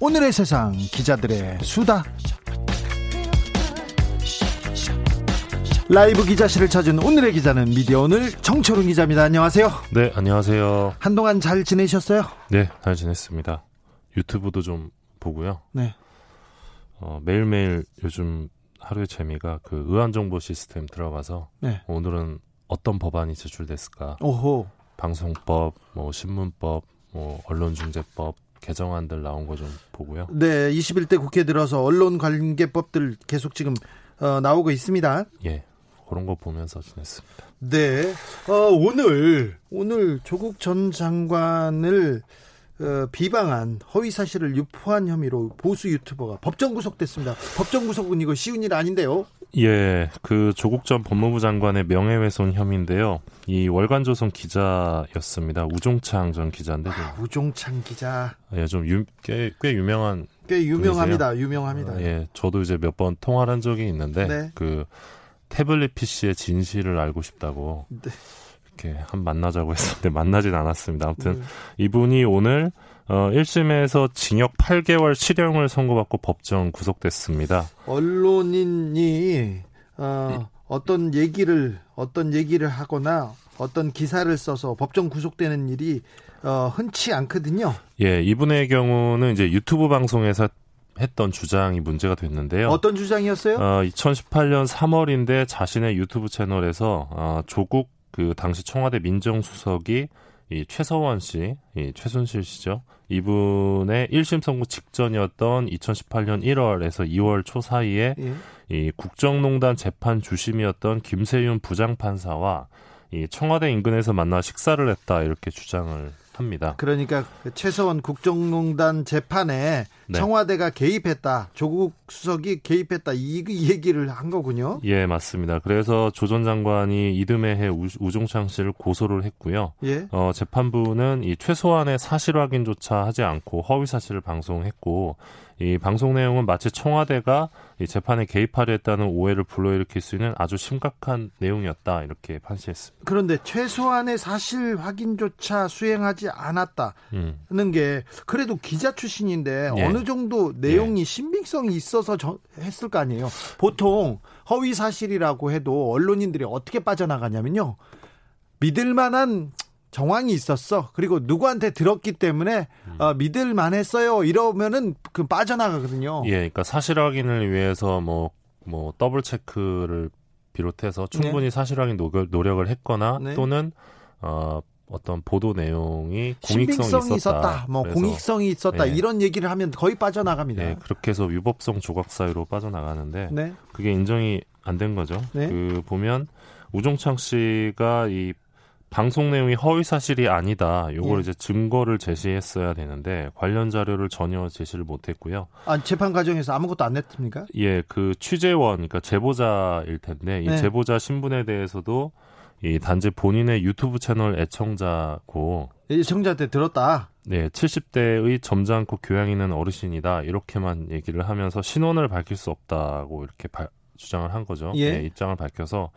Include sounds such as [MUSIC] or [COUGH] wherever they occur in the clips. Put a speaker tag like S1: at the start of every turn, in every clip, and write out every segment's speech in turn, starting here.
S1: 오늘의 세상, 기자들의 수다. 라이브 기자실을 찾은 오늘의 기자는 미디어 오늘 정철훈 기자입니다. 안녕하세요.
S2: 네, 안녕하세요.
S1: 한동안 잘 지내셨어요?
S2: 네, 잘 지냈습니다. 유튜브도 좀 보고요.
S1: 네.
S2: 어, 매일매일 요즘 하루의 재미가 그 의안 정보 시스템 들어가서
S1: 네.
S2: 오늘은 어떤 법안이 제출됐을까?
S1: 오호.
S2: 방송법, 뭐 신문법, 뭐 언론중재법 개정안들 나온 거 좀 보고요.
S1: 네, 21대 국회 들어서 언론 관계법들 계속 지금 어, 나오고 있습니다.
S2: 예. 그런 거 보면서 지냈습니다.
S1: 네. 어, 오늘 오늘 조국 전 장관을 어, 비방한 허위 사실을 유포한 혐의로 보수 유튜버가 법정 구속됐습니다. 법정 구속은 이거 쉬운 일 아닌데요.
S2: 예, 그 조국 전 법무부 장관의 명예훼손 혐의인데요. 이 월간조선 기자였습니다. 우종창 전 기자인데 좀,
S1: 아, 우종창 기자
S2: 예, 좀 유, 꽤, 꽤 유명한
S1: 꽤 유명합니다. 유명합니다.
S2: 어, 예, 저도 이제 몇 번 통화를 한 적이 있는데
S1: 네.
S2: 그 태블릿 PC의 진실을 알고 싶다고
S1: 네.
S2: 이렇게 한 만나자고 [LAUGHS] 했었는데 만나진 않았습니다. 아무튼
S1: 네.
S2: 이분이 오늘 어 1심에서 징역 8개월 실형을 선고받고 법정 구속됐습니다.
S1: 언론인이 어, 어떤 얘기를 어떤 얘기를 하거나 어떤 기사를 써서 법정 구속되는 일이 어, 흔치 않거든요.
S2: 예, 이분의 경우는 이제 유튜브 방송에서 했던 주장이 문제가 됐는데요.
S1: 어떤 주장이었어요?
S2: 어, 2018년 3월인데 자신의 유튜브 채널에서 어, 조국 그 당시 청와대 민정수석이 이 최서원 씨, 이 최순실 씨죠. 이분의 1심 선고 직전이었던 2018년 1월에서 2월 초 사이에
S1: 예.
S2: 이 국정농단 재판 주심이었던 김세윤 부장판사와 이 청와대 인근에서 만나 식사를 했다 이렇게 주장을 합니다.
S1: 그러니까 그 최서원 국정농단 재판에
S2: 네.
S1: 청와대가 개입했다. 조국 수석이 개입했다. 이, 이 얘기를 한 거군요.
S2: 예, 맞습니다. 그래서 조 전 장관이 이듬해 해 우- 우종창 씨를 고소를 했고요.
S1: 예.
S2: 어, 재판부는 이 최소한의 사실 확인조차 하지 않고 허위 사실을 방송했고 이 방송 내용은 마치 청와대가 이 재판에 개입하려 했다는 오해를 불러일으킬 수 있는 아주 심각한 내용이었다 이렇게 판시했습니다.
S1: 그런데 최소한의 사실 확인조차 수행하지 않았다는
S2: 음.
S1: 게 그래도 기자 출신인데
S2: 예.
S1: 어느 정도 내용이 신빙성이 있어서 저- 했을 거 아니에요. 보통 허위 사실이라고 해도 언론인들이 어떻게 빠져나가냐면요. 믿을 만한 정황이 있었어. 그리고 누구한테 들었기 때문에 어, 믿을 만했어요. 이러면은 그 빠져나가거든요.
S2: 예, 그러니까 사실 확인을 위해서 뭐뭐 더블 체크를 비롯해서 충분히 사실 확인 노력, 노력 을 했거나
S1: 네.
S2: 또는 어 어떤 보도 내용이 공익성이 있었다.
S1: 있었다. 뭐
S2: 그래서
S1: 공익성이 있었다.
S2: 예.
S1: 이런 얘기를 하면 거의 빠져나갑니다.
S2: 네, 그렇게 해서 위법성 조각 사유로 빠져나가는데
S1: 네.
S2: 그게 인정이 안 된 거죠.
S1: 네.
S2: 그 보면 우종창 씨가 이 방송 내용이 허위 사실이 아니다. 요걸
S1: 예.
S2: 이제 증거를 제시했어야 되는데 관련 자료를 전혀 제시를 못 했고요.
S1: 아, 재판 과정에서 아무것도 안 냈습니까?
S2: 예, 그 취재원, 그러니까 제보자일 텐데 이
S1: 네.
S2: 제보자 신분에 대해서도 이 단지 본인의 유튜브 채널 애청자고
S1: 시청자한테 들었다.
S2: 네, 70대의 점잖고 교양 있는 어르신이다. 이렇게만 얘기를 하면서 신원을 밝힐 수 없다고 이렇게 발- 주장을 한 거죠.
S1: 예.
S2: 네, 입장을 밝혀서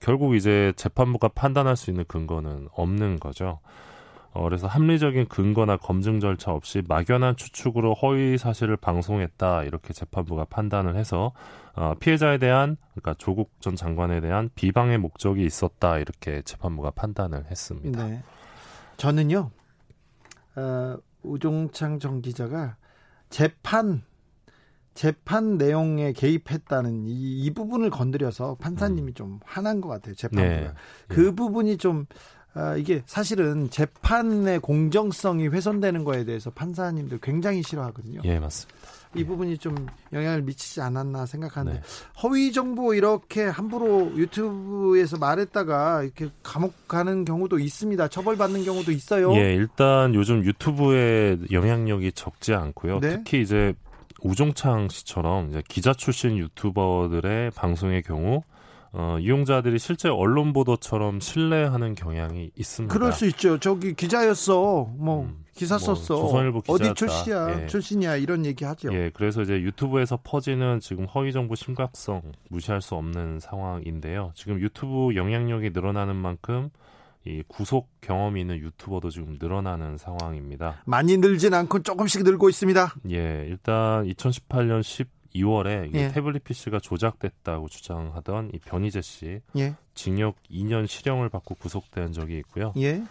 S2: 결국 이제 재판부가 판단할 수 있는 근거는 없는 거죠. 어, 그래서 합리적인 근거나 검증 절차 없이 막연한 추측으로 허위 사실을 방송했다 이렇게 재판부가 판단을 해서 어, 피해자에 대한 그러니까 조국 전 장관에 대한 비방의 목적이 있었다 이렇게 재판부가 판단을 했습니다.
S1: 네. 저는요, 어, 우종창 전 기자가 재판, 재판 내용에 개입했다는 이, 이 부분을 건드려서 판사님이 좀 화난 것 같아요, 재판부가.
S2: 네.
S1: 그 부분이 좀, 아, 이게 사실은 재판의 공정성이 훼손되는 거에 대해서 판사님들 굉장히 싫어하거든요.
S2: 예, 맞습니다.
S1: 이 부분이 좀 영향을 미치지 않았나 생각하는데 네. 허위 정보 이렇게 함부로 유튜브에서 말했다가 이렇게 감옥 가는 경우도 있습니다. 처벌받는 경우도 있어요.
S2: 예, 일단 요즘 유튜브의 영향력이 적지 않고요. 네? 특히 이제 우종창 씨처럼 이제 기자 출신 유튜버들의 방송의 경우 어, 이용자들이 실제 언론 보도처럼 신뢰하는 경향이 있습니다.
S1: 그럴 수 있죠. 저기 기자였어. 뭐 음, 기사 뭐 썼어. 조선일보 기자였다. 어디 출시야? 예. 출신이야 이런 얘기 하죠.
S2: 예, 그래서 이제 유튜브에서 퍼지는 지금 허위 정보 심각성 무시할 수 없는 상황인데요. 지금 유튜브 영향력이 늘어나는 만큼 이 구속 경험이 있는 유튜버도 지금 늘어나는 상황입니다.
S1: 많이 늘진 않고 조금씩 늘고 있습니다.
S2: 예, 일단 2018년 12월에 예. 태블릿 PC가 조작됐다고 주장하던 이 변희재 씨 예. 징역 2년 실형을 받고 구속된 적이 있고요. 예.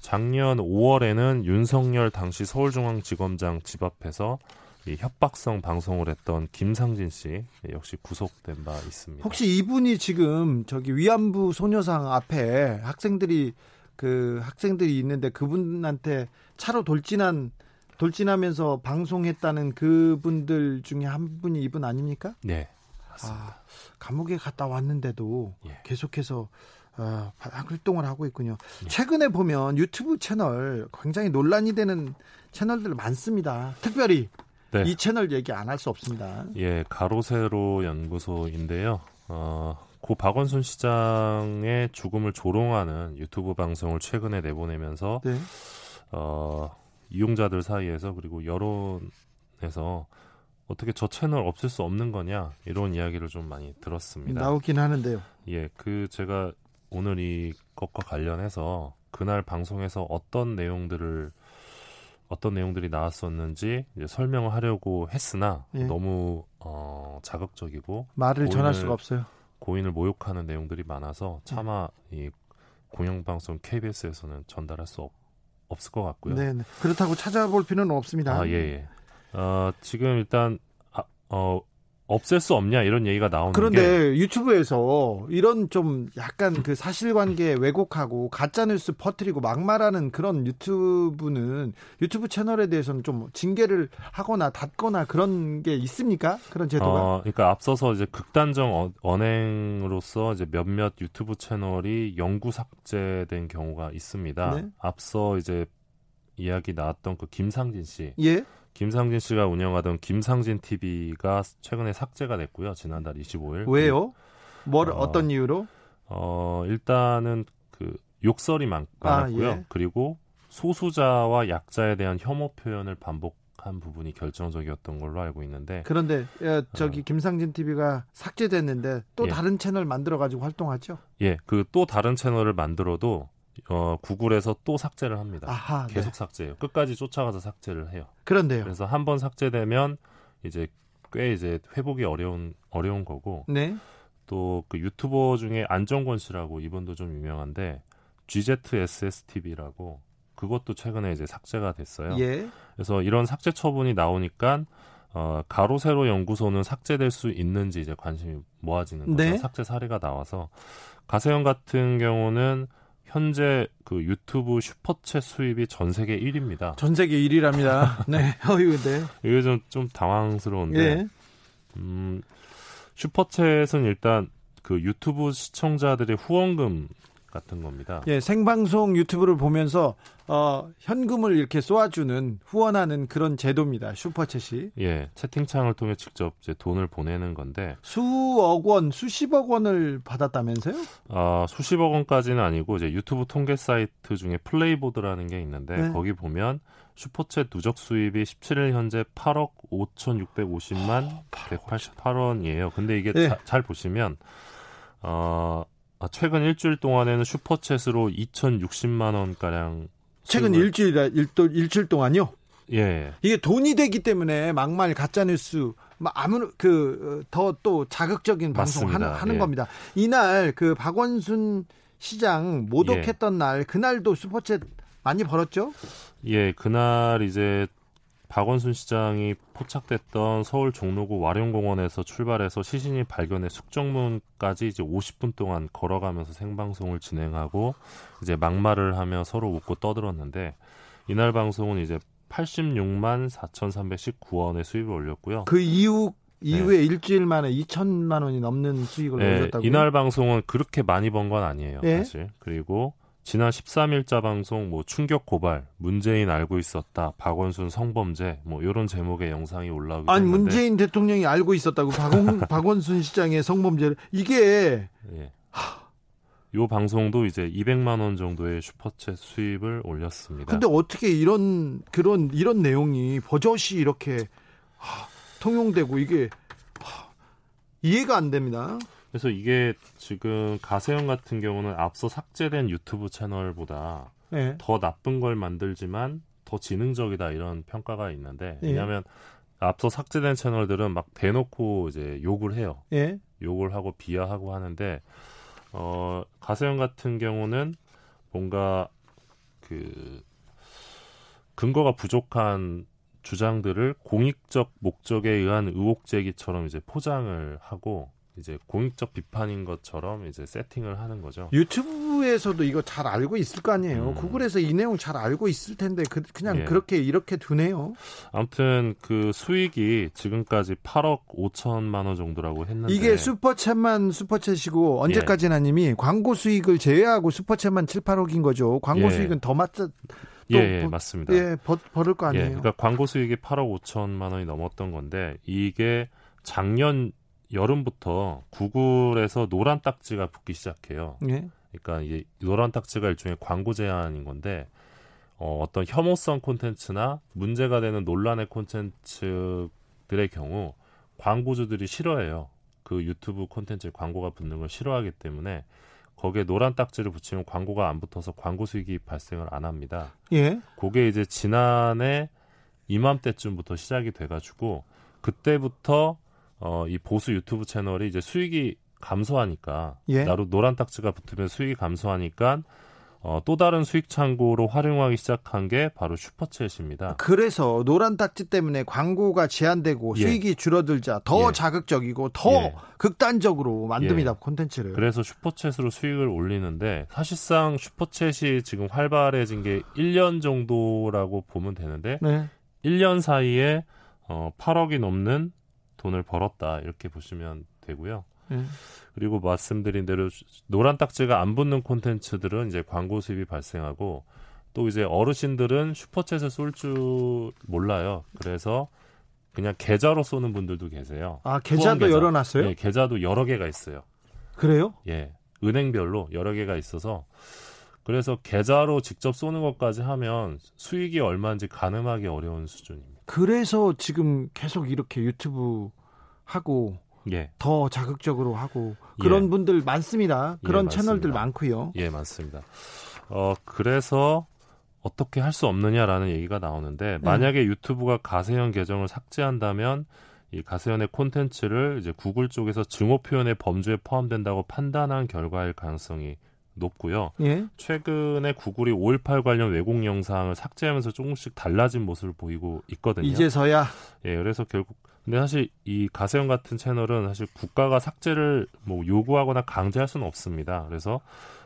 S2: 작년 5월에는 윤석열 당시 서울중앙지검장 집 앞에서 이 협박성 방송을 했던 김상진 씨 역시 구속된 바 있습니다.
S1: 혹시 이분이 지금 저기 위안부 소녀상 앞에 학생들이 그 학생들이 있는데 그분한테 차로 돌진한 돌진하면서 방송했다는 그분들 중에 한 분이 이분 아닙니까?
S2: 네. 맞습니다. 아,
S1: 감옥에 갔다 왔는데도 예. 계속해서 어, 활동을 하고 있군요. 예. 최근에 보면 유튜브 채널 굉장히 논란이 되는 채널들 많습니다. 특별히 네. 이 채널 얘기 안 할 수 없습니다.
S2: 예, 가로세로 연구소인데요. 어, 고 박원순 시장의 죽음을 조롱하는 유튜브 방송을 최근에 내보내면서 네. 어, 이용자들 사이에서 그리고 여론에서 어떻게 저 채널 없앨 수 없는 거냐 이런 이야기를 좀 많이 들었습니다.
S1: 나오긴 하는데요.
S2: 예, 그 제가 오늘 이 것과 관련해서 그날 방송에서 어떤 내용들을 어떤 내용들이 나왔었는지 설명을 하려고 했으나 예. 너무 어, 자극적이고
S1: 말을 고인을, 전할 수가 없어요.
S2: 고인을 모욕하는 내용들이 많아서 차마 예. 이 공영방송 KBS에서는 전달할 수 없, 없을 것 같고요.
S1: 네, 네. 그렇다고 찾아볼 필요는 없습니다.
S2: 아, 예, 예. 어, 지금 일단 아, 어, 없앨 수 없냐 이런 얘기가 나오는
S1: 그런데 게. 유튜브에서 이런 좀 약간 그 사실관계 왜곡하고 가짜 뉴스 퍼뜨리고 막말하는 그런 유튜브는 유튜브 채널에 대해서는 좀 징계를 하거나 닫거나 그런 게 있습니까? 그런 제도가?
S2: 어, 그러니까 앞서서 이제 극단적 언행으로서 이제 몇몇 유튜브 채널이 영구 삭제된 경우가 있습니다. 네? 앞서 이제 이야기 나왔던 그 김상진 씨.
S1: 예.
S2: 김상진 씨가 운영하던 김상진 TV가 최근에 삭제가 됐고요. 지난달 25일.
S1: 왜요? 뭘 어, 떤 이유로?
S2: 어, 일단은 그 욕설이 많, 많았고요. 아, 예. 그리고 소수자와 약자에 대한 혐오 표현을 반복한 부분이 결정적이었던 걸로 알고 있는데.
S1: 그런데 야, 저기 어. 김상진 TV가 삭제됐는데 또 예. 다른 채널 만들어 가지고 활동하죠?
S2: 예. 그 또 다른 채널을 만들어도 어, 구글에서 또 삭제를 합니다.
S1: 아하,
S2: 네. 계속 네. 삭제해요. 끝까지 쫓아가서 삭제를 해요.
S1: 그런데요.
S2: 그래서 한 번 삭제되면 이제 꽤 이제 회복이 어려운 어려운 거고.
S1: 네.
S2: 또 그 유튜버 중에 안정권 씨라고 이분도 좀 유명한데 GZSSTV라고 그것도 최근에 이제 삭제가 됐어요.
S1: 예.
S2: 그래서 이런 삭제 처분이 나오니까 어, 가로 세로 연구소는 삭제될 수 있는지 이제 관심이 모아지는 거죠. 네. 삭제 사례가 나와서 가세형 같은 경우는 현재 그 유튜브 슈퍼챗 수입이 전 세계 1위입니다.
S1: 전 세계 1위랍니다. 네. 어유 네.
S2: 이게 좀, 좀 당황스러운데. 예. 음, 슈퍼챗은 일단 그 유튜브 시청자들의 후원금 같은 겁니다.
S1: 예, 생방송 유튜브를 보면서 어, 현금을 이렇게 쏘아주는 후원하는 그런 제도입니다. 슈퍼챗이.
S2: 예, 채팅창을 통해 직접 이제 돈을 보내는 건데
S1: 수억 원, 수십억 원을 받았다면서요?
S2: 아, 수십억 원까지는 아니고 이제 유튜브 통계 사이트 중에 플레이보드라는 게 있는데 네. 거기 보면 슈퍼챗 누적 수입이 17일 현재 8억 5,650만 188원이에요. 근데 이게 네. 자, 잘 보시면 어 아, 최근 일주일 동안에는 슈퍼챗으로 2,060만 원 가량
S1: 최근 일주일 일도 일주일 동안요?
S2: 예.
S1: 이게 돈이 되기 때문에 막말 가짜 뉴스 아무 그 더 또 자극적인 방송 하는, 하는 예. 겁니다. 이날 그 박원순 시장 모독했던 예. 날 그날도 슈퍼챗 많이 벌었죠?
S2: 예, 그날 이제 박원순 시장이 포착됐던 서울 종로구 와룡공원에서 출발해서 시신이 발견해 숙정문까지 이제 50분 동안 걸어가면서 생방송을 진행하고 이제 막말을 하며 서로 웃고 떠들었는데 이날 방송은 이제 86만 4,319원의 수입을 올렸고요.
S1: 그 이후 이후에 네. 일주일 만에 2천만 원이 넘는 수익을 네, 올렸다고요?
S2: 이날 방송은 그렇게 많이 번 건 아니에요, 네? 사실. 그리고 지난 13일자 방송 뭐 충격 고발, 문재인 알고 있었다, 박원순 성범죄 뭐 이런 제목의 영상이 올라오고
S1: 아니 했는데. 문재인 대통령이 알고 있었다고 박원, [LAUGHS] 박원순 시장의 성범죄를 이게 예.
S2: 요 방송도 이제 200만 원 정도의 슈퍼챗 수입을 올렸습니다.
S1: 근데 어떻게 이런 그런 이런 내용이 버젓이 이렇게 하, 통용되고 이게 하, 이해가 안 됩니다.
S2: 그래서 이게 지금 가세형 같은 경우는 앞서 삭제된 유튜브 채널보다 네. 더 나쁜 걸 만들지만 더 지능적이다 이런 평가가 있는데 네. 왜냐하면 앞서 삭제된 채널들은 막 대놓고 이제 욕을 해요. 네. 욕을 하고 비하하고 하는데 어 가세형 같은 경우는 뭔가 그 근거가 부족한 주장들을 공익적 목적에 의한 의혹 제기처럼 이제 포장을 하고 이제 공익적 비판인 것처럼 이제 세팅을 하는 거죠.
S1: 유튜브에서도 이거 잘 알고 있을 거 아니에요. 음. 구글에서 이 내용 잘 알고 있을 텐데 그, 냥 예. 그렇게 이렇게 두네요.
S2: 아무튼 그 수익이 지금까지 8억 5천만 원 정도라고 했는데
S1: 이게 슈퍼챗만 슈퍼챗이고 언제까지나님이 예. 광고 수익을 제외하고 슈퍼챗만 7, 8억인 거죠. 광고 예. 수익은 더 맞자
S2: 예, 예, 맞습니다.
S1: 예, 버, 벌을 거 아니에요. 예,
S2: 그러니까 광고 수익이 8억 5천만 원이 넘었던 건데 이게 작년 여름부터 구글에서 노란 딱지가 붙기 시작해요. 예? 그러니까 이 노란 딱지가 일종의 광고 제한인 건데 어, 어떤 혐오성 콘텐츠나 문제가 되는 논란의 콘텐츠들의 경우 광고주들이 싫어해요. 그 유튜브 콘텐츠에 광고가 붙는 걸 싫어하기 때문에 거기에 노란 딱지를 붙이면 광고가 안 붙어서 광고 수익이 발생을 안 합니다. 예. 그게 이제 지난해 이맘때쯤부터 시작이 돼가지고 그때부터 어, 이 보수 유튜브 채널이 이제 수익이 감소하니까 예. 나로 노란 딱지가 붙으면 수익이 감소하니까 어, 또 다른 수익 창고로 활용하기 시작한 게 바로 슈퍼챗입니다.
S1: 그래서 노란 딱지 때문에 광고가 제한되고 예. 수익이 줄어들자 더 예. 자극적이고 더 예. 극단적으로 만듭니다. 예. 콘텐츠를.
S2: 그래서 슈퍼챗으로 수익을 올리는데 사실상 슈퍼챗이 지금 활발해진 게 1년 정도라고 보면 되는데 네. 1년 사이에 어, 8억이 넘는 돈을 벌었다 이렇게 보시면 되고요. 음. 그리고 말씀드린 대로 노란 딱지가 안 붙는 콘텐츠들은 이제 광고 수입이 발생하고 또 이제 어르신들은 슈퍼챗을 쏠 줄 몰라요. 그래서 그냥 계좌로 쏘는 분들도 계세요.
S1: 아 계좌도 계좌. 열어놨어요?
S2: 네, 계좌도 여러 개가 있어요.
S1: 그래요?
S2: 예, 은행별로 여러 개가 있어서 그래서 계좌로 직접 쏘는 것까지 하면 수익이 얼마인지 가늠하기 어려운 수준입니다.
S1: 그래서 지금 계속 이렇게 유튜브 하고 예. 더 자극적으로 하고 그런 예. 분들 많습니다. 예, 그런 예, 채널들 많고요.
S2: 예, 많습니다. 어, 그래서 어떻게 할 수 없느냐라는 얘기가 나오는데 만약에 유튜브가 가세현 계정을 삭제한다면 이 가세현의 콘텐츠를 이제 구글 쪽에서 증오 표현의 범주에 포함된다고 판단한 결과일 가능성이 높고요. 예? 최근에 구글이 5.18 관련 왜곡 영상을 삭제하면서 조금씩 달라진 모습을 보이고 있거든요.
S1: 이제서야.
S2: 예, 그래서 결국 근데 사실 이 가세형 같은 채널은 사실 국가가 삭제를 뭐 요구하거나 강제할 수는 없습니다. 그래서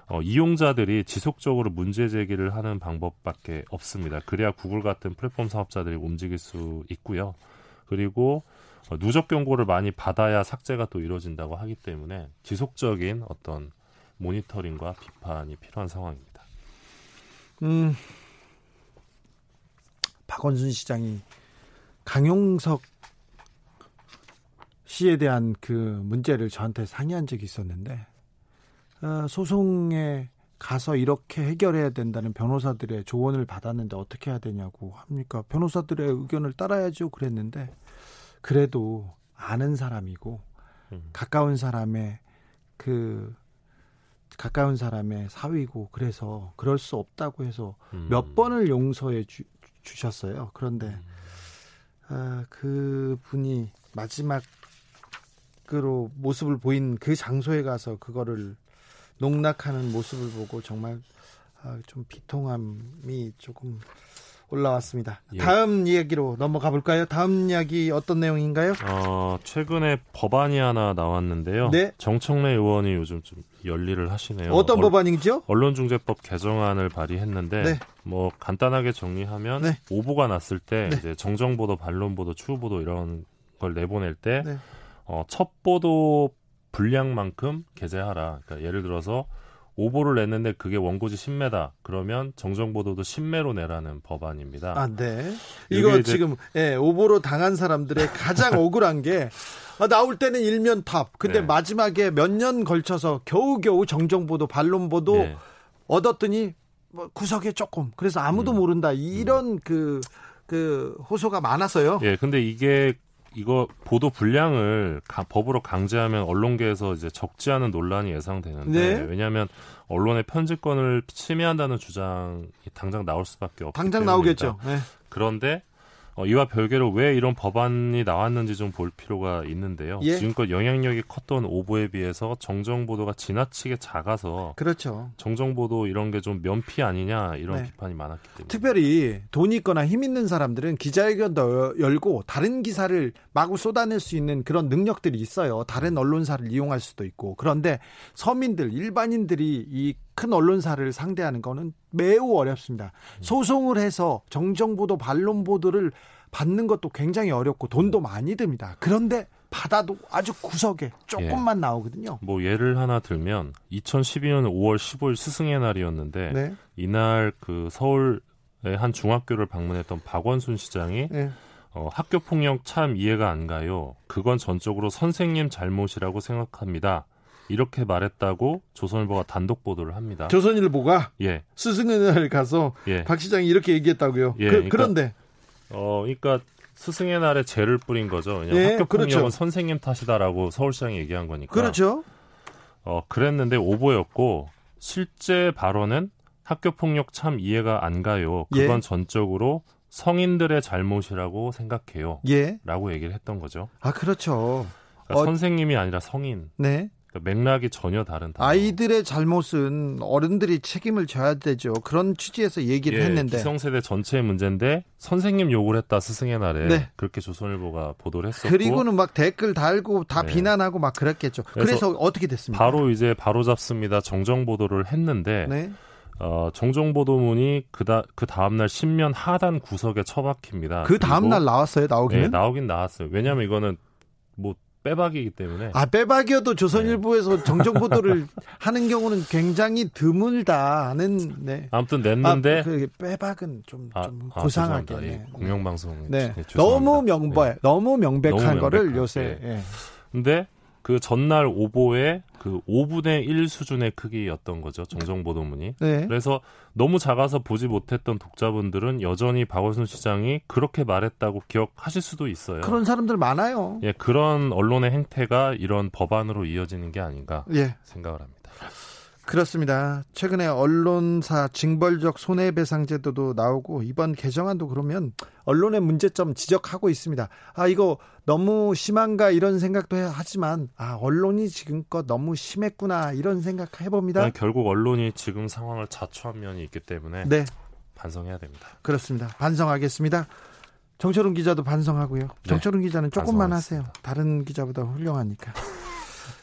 S2: 어, 이용자들이 지속적으로 문제 제기를 하는 방법밖에 없습니다. 그래야 구글 같은 플랫폼 사업자들이 움직일 수 있고요. 그리고 어, 누적 경고를 많이 받아야 삭제가 또 이루어진다고 하기 때문에 지속적인 어떤 모니터링과 비판이 필요한 상황입니다. 음,
S1: 박원순 시장이 강용석 씨에 대한 그 문제를 저한테 상의한 적이 있었는데 어, 소송에 가서 이렇게 해결해야 된다는 변호사들의 조언을 받았는데 어떻게 해야 되냐고 합니까? 변호사들의 의견을 따라야죠. 그랬는데 그래도 아는 사람이고 음. 가까운 사람의 그 가까운 사람의 사위고 그래서 그럴 수 없다고 해서 음. 몇 번을 용서해 주, 셨어요 그런데 음. 아, 그 분이 마지막으로 모습을 보인 그 장소에 가서 그거를 농락하는 모습을 보고 정말 아, 좀 비통함이 조금 올라왔습니다. 예. 다음 이야기로 넘어가 볼까요? 다음 이야기 어떤 내용인가요?
S2: 어, 최근에 법안이 하나 나왔는데요. 네. 정청래 의원이 요즘 좀 열일을 하시네요.
S1: 어떤 법안이죠?
S2: 언론중재법 개정안을 발의했는데 네. 뭐 간단하게 정리하면 네. 오보가 났을 때 네. 이제 정정보도, 반론보도, 추후보도 이런 걸 내보낼 때 네. 어, 첫 보도 분량만큼 게재하라. 그러니까 예를 들어서 오보를 냈는데 그게 원고지 10매다. 그러면 정정보도도 10매로 내라는 법안입니다.
S1: 아, 네. 이거 지금 예, 오보로 당한 사람들의 가장 [LAUGHS] 억울한 게 아, 나올 때는 일면 탑. 근데 네. 마지막에 몇 년 걸쳐서 겨우겨우 정정보도 반론보도 네. 얻었더니 뭐 구석에 조금. 그래서 아무도 음. 모른다. 이런 그그 음. 그 호소가 많았어요.
S2: 예, 근데 이게 이거 보도 분량을 가, 법으로 강제하면 언론계에서 이제 적지 않은 논란이 예상되는데 네. 왜냐하면 언론의 편집권을 침해한다는 주장이 당장 나올 수밖에 없기
S1: 당장 때문입니다. 나오겠죠. 네.
S2: 그런데 어, 이와 별개로 왜 이런 법안이 나왔는지 좀 볼 필요가 있는데요. 예? 지금껏 영향력이 컸던 오보에 비해서 정정 보도가 지나치게 작아서
S1: 그렇죠.
S2: 정정 보도 이런 게 좀 면피 아니냐 이런 네. 비판이 많았기 때문에
S1: 특별히 돈 있거나 힘 있는 사람들은 기자회견도 열고 다른 기사를 마구 쏟아낼 수 있는 그런 능력들이 있어요. 다른 언론사를 이용할 수도 있고 그런데 서민들 일반인들이 이 큰 언론사를 상대하는 거는 매우 어렵습니다. 음. 소송을 해서 정정보도 반론보도를 받는 것도 굉장히 어렵고 돈도 많이 듭니다. 그런데 받아도 아주 구석에 조금만 예. 나오거든요.
S2: 뭐 예를 하나 들면 2012년 5월 15일 스승의 날이었는데 네. 이날 그 서울의 한 중학교를 방문했던 박원순 시장이 네. 어, 학교 폭력 참 이해가 안 가요. 그건 전적으로 선생님 잘못이라고 생각합니다. 이렇게 말했다고 조선일보가 단독 보도를 합니다.
S1: 조선일보가 예. 스승의 날 가서 예. 박 시장이 이렇게 얘기했다고요. 예. 그, 그러니까, 런데
S2: 어, 그러니까 스승의 날에 죄를 뿌린 거죠. 왜냐하면 예, 학교 폭력은 그렇죠. 선생님 탓이다라고 서울시장이 얘기한 거니까.
S1: 그렇죠.
S2: 어, 그랬는데 오보였고 실제 발언은 학교 폭력 참 이해가 안 가요. 그건 예. 전적으로 성인들의 잘못이라고 생각해요. 예. 라고 얘기를 했던 거죠.
S1: 아, 그렇죠.
S2: 그러니까 어, 선생님이 아니라 성인. 네. 그러니까 맥락이 전혀 다른
S1: 단어. 아이들의 잘못은 어른들이 책임을 져야 되죠. 그런 취지에서 얘기를 예, 했는데
S2: 기성세대 전체의 문제인데 선생님 욕을 했다 스승의 날에 네. 그렇게 조선일보가 보도를 했었고
S1: 그리고는 막 댓글 달고 다 네. 비난하고 막 그랬겠죠. 그래서, 그래서, 어떻게 됐습니까?
S2: 바로 이제 바로 잡습니다. 정정 보도를 했는데 네. 어, 정정 보도문이 그다 그 다음 날 신면 하단 구석에 처박힙니다.
S1: 그 다음 날 나왔어요, 나오기는? 네,
S2: 나오긴 나왔어요. 왜냐하면 이거는 뭐 빼박이기 때문에.
S1: 아, 빼박이어도 조선일보에서 네. 정정 보도를 [LAUGHS] 하는 경우는 굉장히 드물다는 네.
S2: 아무튼 냈는데
S1: 아, 그 빼박은 좀, 아, 좀 아, 고상하게. 네.
S2: 공영방송.
S1: 네. 네 너무 명백, 네. 너무 명백한 너무 거를 요새. 네.
S2: 근데 그 전날 오보의 그 5분의 1 수준의 크기였던 거죠. 정정 보도문이. 네. 그래서 너무 작아서 보지 못했던 독자분들은 여전히 박원순 시장이 그렇게 말했다고 기억하실 수도 있어요.
S1: 그런 사람들 많아요.
S2: 예, 그런 언론의 행태가 이런 법안으로 이어지는 게 아닌가 예. 생각을 합니다.
S1: 그렇습니다. 최근에 언론사 징벌적 손해배상 제도도 나오고 이번 개정안도 그러면 언론의 문제점 지적하고 있습니다. 아 이거 너무 심한가 이런 생각도 하지만 아 언론이 지금껏 너무 심했구나 이런 생각 해봅니다.
S2: 결국 언론이 지금 상황을 자초한 면이 있기 때문에 네. 반성해야 됩니다.
S1: 그렇습니다. 반성하겠습니다. 정철훈 기자도 반성하고요. 네. 정철훈 네. 기자는 조금만 반성하겠습니다. 하세요. 다른 기자보다 훌륭하니까.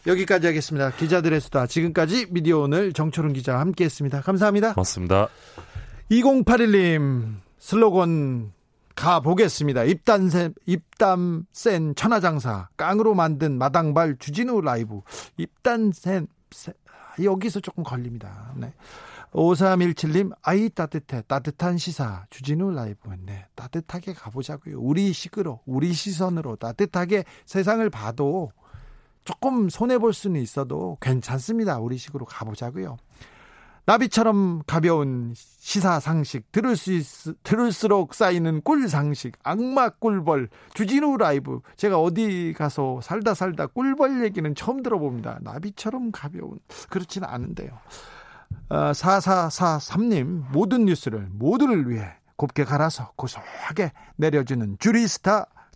S1: 여기까지 하겠습니다. 기자들의 수다. 지금까지 미디어 오늘 정철훈 기자와 함께 했습니다. 감사합니다.
S2: 고맙습니다.
S1: 2081님 슬로건 가보겠습니다. 입단센, 입담센 천하장사, 깡으로 만든 마당발 주진우 라이브. 입단센, 여기서 조금 걸립니다. 네. 5317님, 아이 따뜻해, 따뜻한 시사, 주진우 라이브. 네. 따뜻하게 가보자고요. 우리 식으로, 우리 시선으로 따뜻하게 세상을 봐도 조금 손해 볼 수는 있어도 괜찮습니다. 우리 식으로 가보자고요. 나비처럼 가벼운 시사 상식 들을 수 있, 들을수록 쌓이는 꿀 상식 악마 꿀벌 주진우 라이브 제가 어디 가서 살다 살다 꿀벌 얘기는 처음 들어봅니다 나비처럼 가벼운 그렇지는 않은데요 어, 4443님 모든 뉴스를 모두를 위해 곱게 갈아서 고소하게 내려주는 주리스타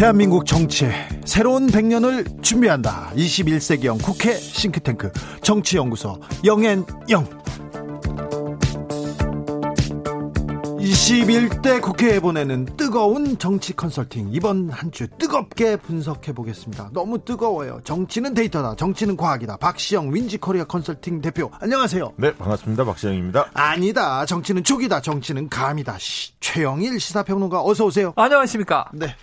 S1: 대한민국 정치의 새로운 100년을 준비한다. 21세기형 국회 싱크탱크 정치연구소 영앤영. 21대 국회에 보내는 뜨거운 정치 컨설팅. 이번 한 주 뜨겁게 분석해 보겠습니다. 너무 뜨거워요. 정치는 데이터다. 정치는 과학이다. 박시영 윈지코리아 컨설팅 대표. 안녕하세요.
S3: 네, 반갑습니다. 박시영입니다.
S1: 아니다. 정치는 촉이다. 정치는 감이다. 시, 최영일 시사평론가 어서 오세요.
S4: 안녕하십니까?
S1: 네.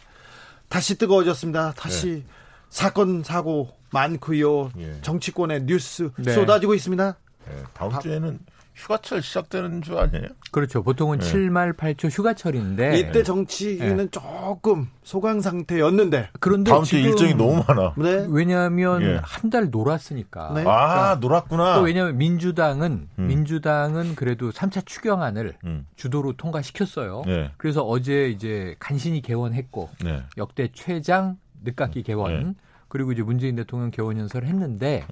S1: 다시 뜨거워졌습니다. 다시 네. 사건 사고 많고요. 예. 정치권의 뉴스 네. 쏟아지고 있습니다.
S3: 네, 다음 바, 주에는 휴가철 시작되는 주 아니에요?
S4: 그렇죠. 보통은 네. 7말 8초 휴가철인데
S1: 이때 정치인은 네. 조금 소강 상태였는데
S3: 그런데 다음 주 일정이 너무 많아.
S4: 네. 왜냐하면 네. 한달 놀았으니까.
S3: 네. 아 그러니까 놀았구나.
S4: 또 왜냐하면 민주당은 음. 민주당은 그래도 3차 추경안을 음. 주도로 통과시켰어요. 네. 그래서 어제 이제 간신히 개원했고 네. 역대 최장 늦깎이 개원 네. 그리고 이제 문재인 대통령 개원 연설을 했는데.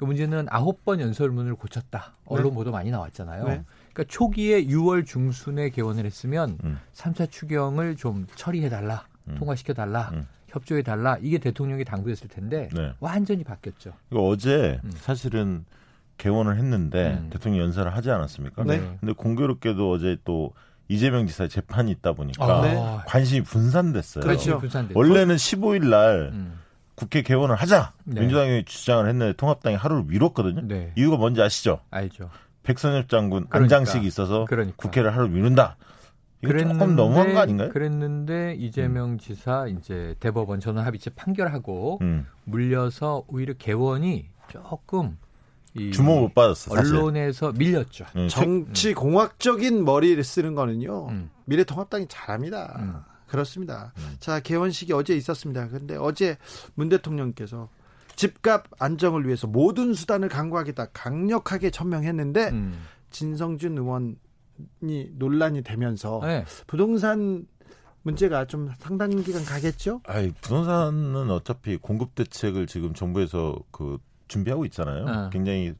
S4: 그 문제는 아홉 번 연설문을 고쳤다. 언론 네. 보도 많이 나왔잖아요. 네. 그러니까 초기에 6월 중순에 개원을 했으면 음. 3차 추경을 좀 처리해달라, 음. 통과시켜달라, 음. 협조해달라. 이게 대통령이 당부했을 텐데 네. 완전히 바뀌었죠.
S3: 어제 음. 사실은 개원을 했는데 음. 대통령 연설을 하지 않았습니까? 네. 근데 공교롭게도 어제 또 이재명 지사 재판이 있다 보니까 아, 네. 관심이 분산됐어요.
S1: 그렇죠.
S3: 원래는 15일 날 음. 국회 개원을 하자 네. 민주당이 주장을 했는데 통합당이 하루를 미뤘거든요. 네. 이유가 뭔지 아시죠?
S4: 알죠.
S3: 백선엽 장군 그러니까. 안장식이 있어서 그러니까. 국회를 하루 미룬다. 이거 조금 너무한 거 아닌가요?
S4: 그랬는데 이재명 음. 지사 이제 대법원 전원 합의체 판결하고 음. 물려서 오히려 개원이 조금
S3: 주목 못 받았어.
S4: 언론에서 사실. 밀렸죠.
S1: 음. 정치 공학적인 머리를 쓰는 거는요. 음. 미래통합당이 잘합니다. 음. 그렇습니다. 음. 자, 개원식이 어제 있었습니다. 근데 어제 문 대통령께서 집값 안정을 위해서 모든 수단을 강구하겠다 강력하게 천명했는데 음. 진성준 의원이 논란이 되면서 네. 부동산 문제가 좀 상당 기간 가겠죠?
S3: 아이, 부동산은 어차피 공급 대책을 지금 정부에서 그 준비하고 있잖아요. 네. 굉장히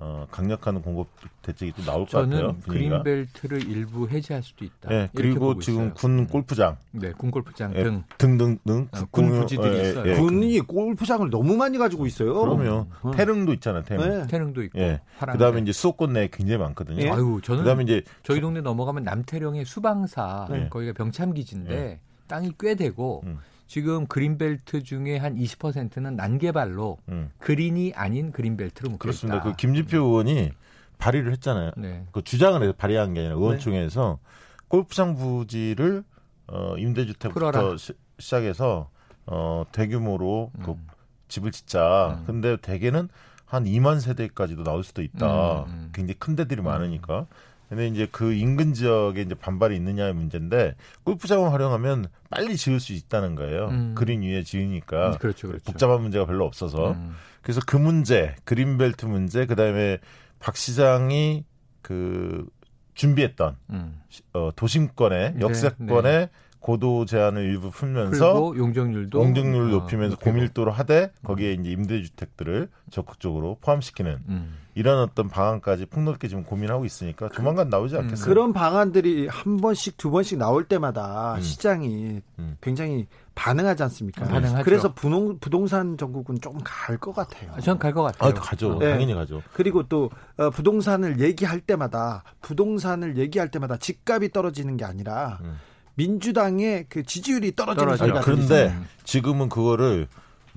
S3: 어, 강력한 공급 대책이 또 나올 것 같아요.
S4: 분위기가. 그린벨트를 일부 해제할 수도 있다.
S3: 네, 그리고 지금 있어요. 군 골프장,
S4: 네, 군 골프장 네, 등
S3: 등등등
S4: 어, 군 부지들이 예, 있어요.
S1: 예, 군이 골프장을 너무 많이 가지고 있어요.
S3: 그러면 음. 태릉도 있잖아요. 태릉. 네.
S4: 태릉도 있고.
S3: 예. 그다음에 이제 수도권 내에 굉장히 많거든요. 예.
S4: 아유, 저는 그다음에 이제 저희 동네 넘어가면 남태령의 수방사 네. 거기가 병참 기지인데 네. 땅이 꽤 되고. 음. 지금 그린벨트 중에 한 20%는 난개발로 음. 그린이 아닌 그린벨트로 묶여
S3: 그렇습니다. 그 김지표 의원이 발의를 했잖아요. 네. 그 주장을 해서 발의한 게 아니라 의원총회에서 네. 골프장 부지를 어, 임대주택부터 시, 작해서 어, 대규모로 그 음. 그 집을 짓자. 음. 근데 대개는 한 2만 세대까지도 나올 수도 있다. 음, 음. 굉장히 큰 데들이 많으니까. 근데 이제 그 인근 지역에 이제 반발이 있느냐의 문제인데 골프장을 활용하면 빨리 지을 수 있다는 거예요. 음. 그린 위에 지으니까 음, 그렇죠, 그렇죠. 복잡한 문제가 별로 없어서 음. 그래서 그 문제, 그린벨트 문제, 그 다음에 박 시장이 그 준비했던 음. 어, 도심권의 네, 역세권의 네. 고도 제한을 일부 풀면서
S4: 용적률도
S3: 용적률을 어, 높이면서 어, 고밀도로 하되 거기에 이제 임대주택들을 적극적으로 포함시키는 음. 이런 어떤 방안까지 폭넓게 지금 고민하고 있으니까 조만간 나오지 음. 않겠어요?
S1: 그런 방안들이 한 번씩 두 번씩 나올 때마다 음. 시장이 음. 굉장히 반응하지 않습니까? 반응하죠. 그래서 부동, 부동산 전국은 조금 갈 것 같아요.
S4: 전 갈 것 같아요.
S3: 아, 가죠. 네. 당연히 가죠.
S1: 그리고 또 어, 부동산을 얘기할 때마다 부동산을 얘기할 때마다 집값이 떨어지는 게 아니라 음. 민주당의 그 지지율이 떨어지는 소리가
S3: 그런데 지금은 그거를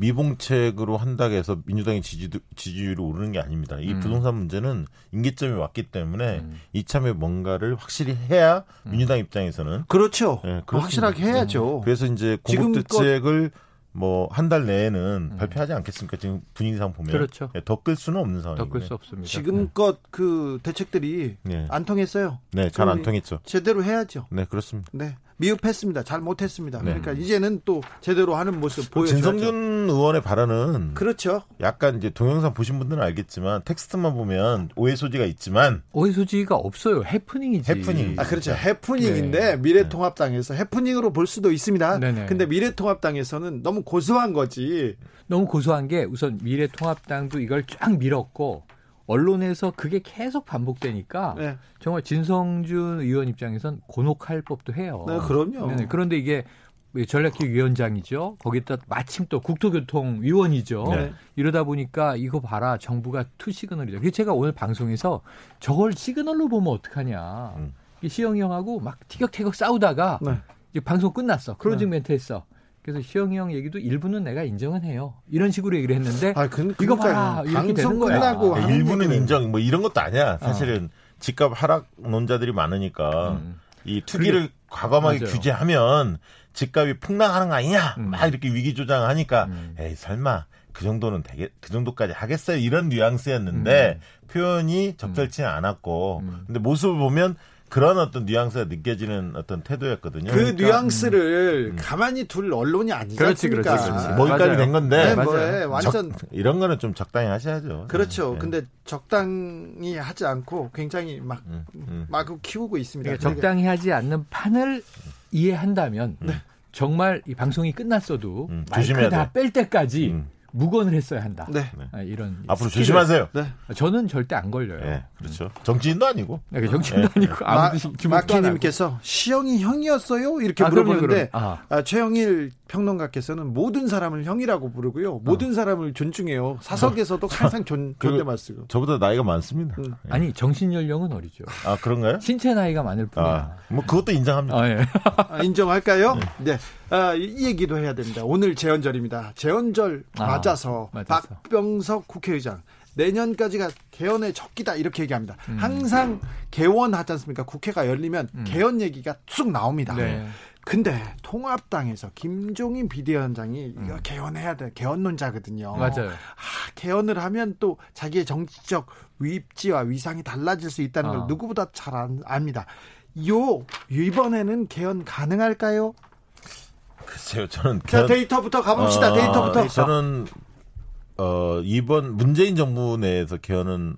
S3: 미봉책으로 한다고 해서 민주당의 지지, 지지율이 오르는 게 아닙니다. 이 음. 부동산 문제는 임계점이 왔기 때문에 음. 이참에 뭔가를 확실히 해야 음. 민주당 입장에서는
S1: 그렇죠. 네, 확실하게 해야죠.
S3: 음. 그래서 이제 공급 대책을 뭐 한 달 내에는 음. 발표하지 않겠습니까? 지금 분위기상 보면
S4: 그렇죠.
S3: 네, 더끌 수는 없는 상황이에요.
S4: 더 끌 수 없습니다.
S1: 지금껏 네. 그 대책들이 네. 안 통했어요.
S3: 네, 잘 안 통했죠.
S1: 제대로 해야죠.
S3: 네, 그렇습니다.
S1: 네. 미흡했습니다. 잘 못했습니다. 네. 그러니까 이제는 또 제대로 하는 모습 보여줘야죠.
S3: 진성준 의원의 발언은
S1: 그렇죠.
S3: 약간 이제 동영상 보신 분들은 알겠지만 텍스트만 보면 오해 소지가 있지만
S4: 오해 소지가 없어요. 해프닝이지.
S3: 해프닝.
S1: 아 그렇죠. 해프닝인데 네. 미래통합당에서 해프닝으로 볼 수도 있습니다. 네네. 근데 미래통합당에서는 너무 고소한 거지.
S4: 너무 고소한 게 우선 미래통합당도 이걸 쫙 밀었고 언론에서 그게 계속 반복되니까 네. 정말 진성준 의원 입장에선 곤혹할 법도 해요.
S1: 네, 그럼요.
S4: 네, 그런데 이게 전략기획 위원장이죠. 거기다 마침 또 국토교통위원이죠. 네. 이러다 보니까 이거 봐라 정부가 투 시그널이죠. 그래서 제가 오늘 방송에서 저걸 시그널로 보면 어떡하냐. 음. 시영이 형하고 막 티격태격 싸우다가 네. 이제 방송 끝났어. 클로징 네. 멘트 했어. 그래서 시영이 형 얘기도 일부는 내가 인정은 해요. 이런 식으로 얘기를 했는데 아, 그, 이거 봐 이렇게 되는 거야. 끝나고
S3: 아, 일부는 인정 뭐 이런 것도 아니야. 사실은 어. 집값 하락 논자들이 많으니까 음. 이 투기를 그래. 과감하게 맞아요. 규제하면 집값이 폭락하는 거 아니냐? 음. 막 이렇게 위기 조장하니까 음. 에이 설마 그 정도는 되게 그 정도까지 하겠어요 이런 뉘앙스였는데 음. 표현이 적절치 않았고 음. 근데 모습을 보면 그런 어떤 뉘앙스가 느껴지는 어떤 태도였거든요.
S1: 그 그러니까, 뉘앙스를 음. 가만히 둘 언론이 아니지 그렇지, 그렇지, 그렇지.
S3: 뭐기까지 된 건데.
S1: 네, 뭐에 완전
S3: 적, 이런 거는 좀 적당히 하셔야죠.
S1: 그렇죠. 네. 근데 적당히 하지 않고 굉장히 막 음, 음. 마구 키우고 있습니다.
S4: 그러니까 적당히 하지 않는 판을 이해한다면 네. 정말 이 방송이 끝났어도 음, 마이크 다 뺄 때까지 음. 묵언을 했어야 한다. 네. 아, 이런
S3: 앞으로 스킬을. 조심하세요. 네.
S4: 저는 절대 안 걸려요. 네,
S3: 그렇죠. 정치인도 아니고.
S4: 네, 정치인도 네. 아니고 아무도
S1: 마키님께서 시영이 형이었어요 이렇게 아, 물어보는데 아. 아, 최영일 평론가께서는 모든 사람을 형이라고 부르고요. 모든 어. 사람을 존중해요. 사석에서도 항상 존, 존댓말 쓰고.
S3: 저보다 나이가 많습니다. 음.
S4: 네. 아니 정신 연령은 어리죠.
S3: 아 그런가요?
S4: 신체 나이가 많을 뿐이야.
S3: 아, 뭐 그것도 인정합니다.
S4: 아, 예.
S1: 아, 인정할까요? 네. 네. 아, 이 얘기도 해야 됩니다. 오늘 재헌절입니다. 재헌절 아, 맞아서, 맞아서. 박병석 국회의장 내년까지가 개헌의 적기다 이렇게 얘기합니다. 음. 항상 개원 하지 않습니까? 국회가 열리면 음. 개헌 얘기가 쭉 나옵니다. 네. 근데 통합당에서 김종인 비대위원장이 음. 이거 개헌해야 돼 개헌론자거든요.
S4: 맞아요.
S1: 아, 개헌을 하면 또 자기의 정치적 위치와 위상이 달라질 수 있다는 걸 어. 누구보다 잘 압니다. 요 이번에는 개헌 가능할까요?
S3: 글쎄요, 저는.
S1: 자 데이터부터 가봅시다. 어, 데이터부터.
S3: 저는 어 이번 문재인 정부 내에서 개헌은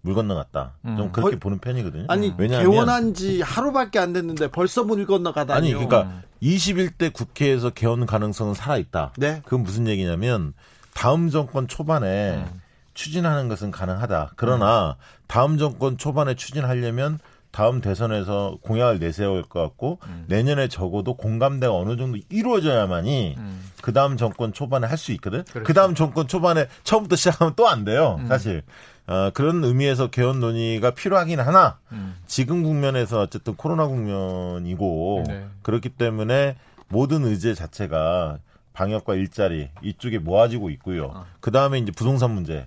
S3: 물 건너갔다. 음. 좀 그렇게 벌, 보는 편이거든요.
S1: 아니 음. 왜냐하면 개원한 지 하루밖에 안 됐는데 벌써 물 건너가다니.
S3: 아니 그러니까 음. 21대 국회에서 개헌 가능성은 살아 있다. 네. 그건 무슨 얘기냐면 다음 정권 초반에 음. 추진하는 것은 가능하다. 그러나 음. 다음 정권 초반에 추진하려면 다음 대선에서 공약을 내세울 것 같고 음. 내년에 적어도 공감대가 어느 정도 이루어져야만이 음. 그 다음 정권 초반에 할 수 있거든. 그렇죠. 그 다음 정권 초반에 처음부터 시작하면 또 안 돼요. 음. 사실 어, 그런 의미에서 개헌 논의가 필요하긴 하나 음. 지금 국면에서 어쨌든 코로나 국면이고 네. 그렇기 때문에 모든 의제 자체가 방역과 일자리 이쪽에 모아지고 있고요. 아. 그 다음에 이제 부동산 문제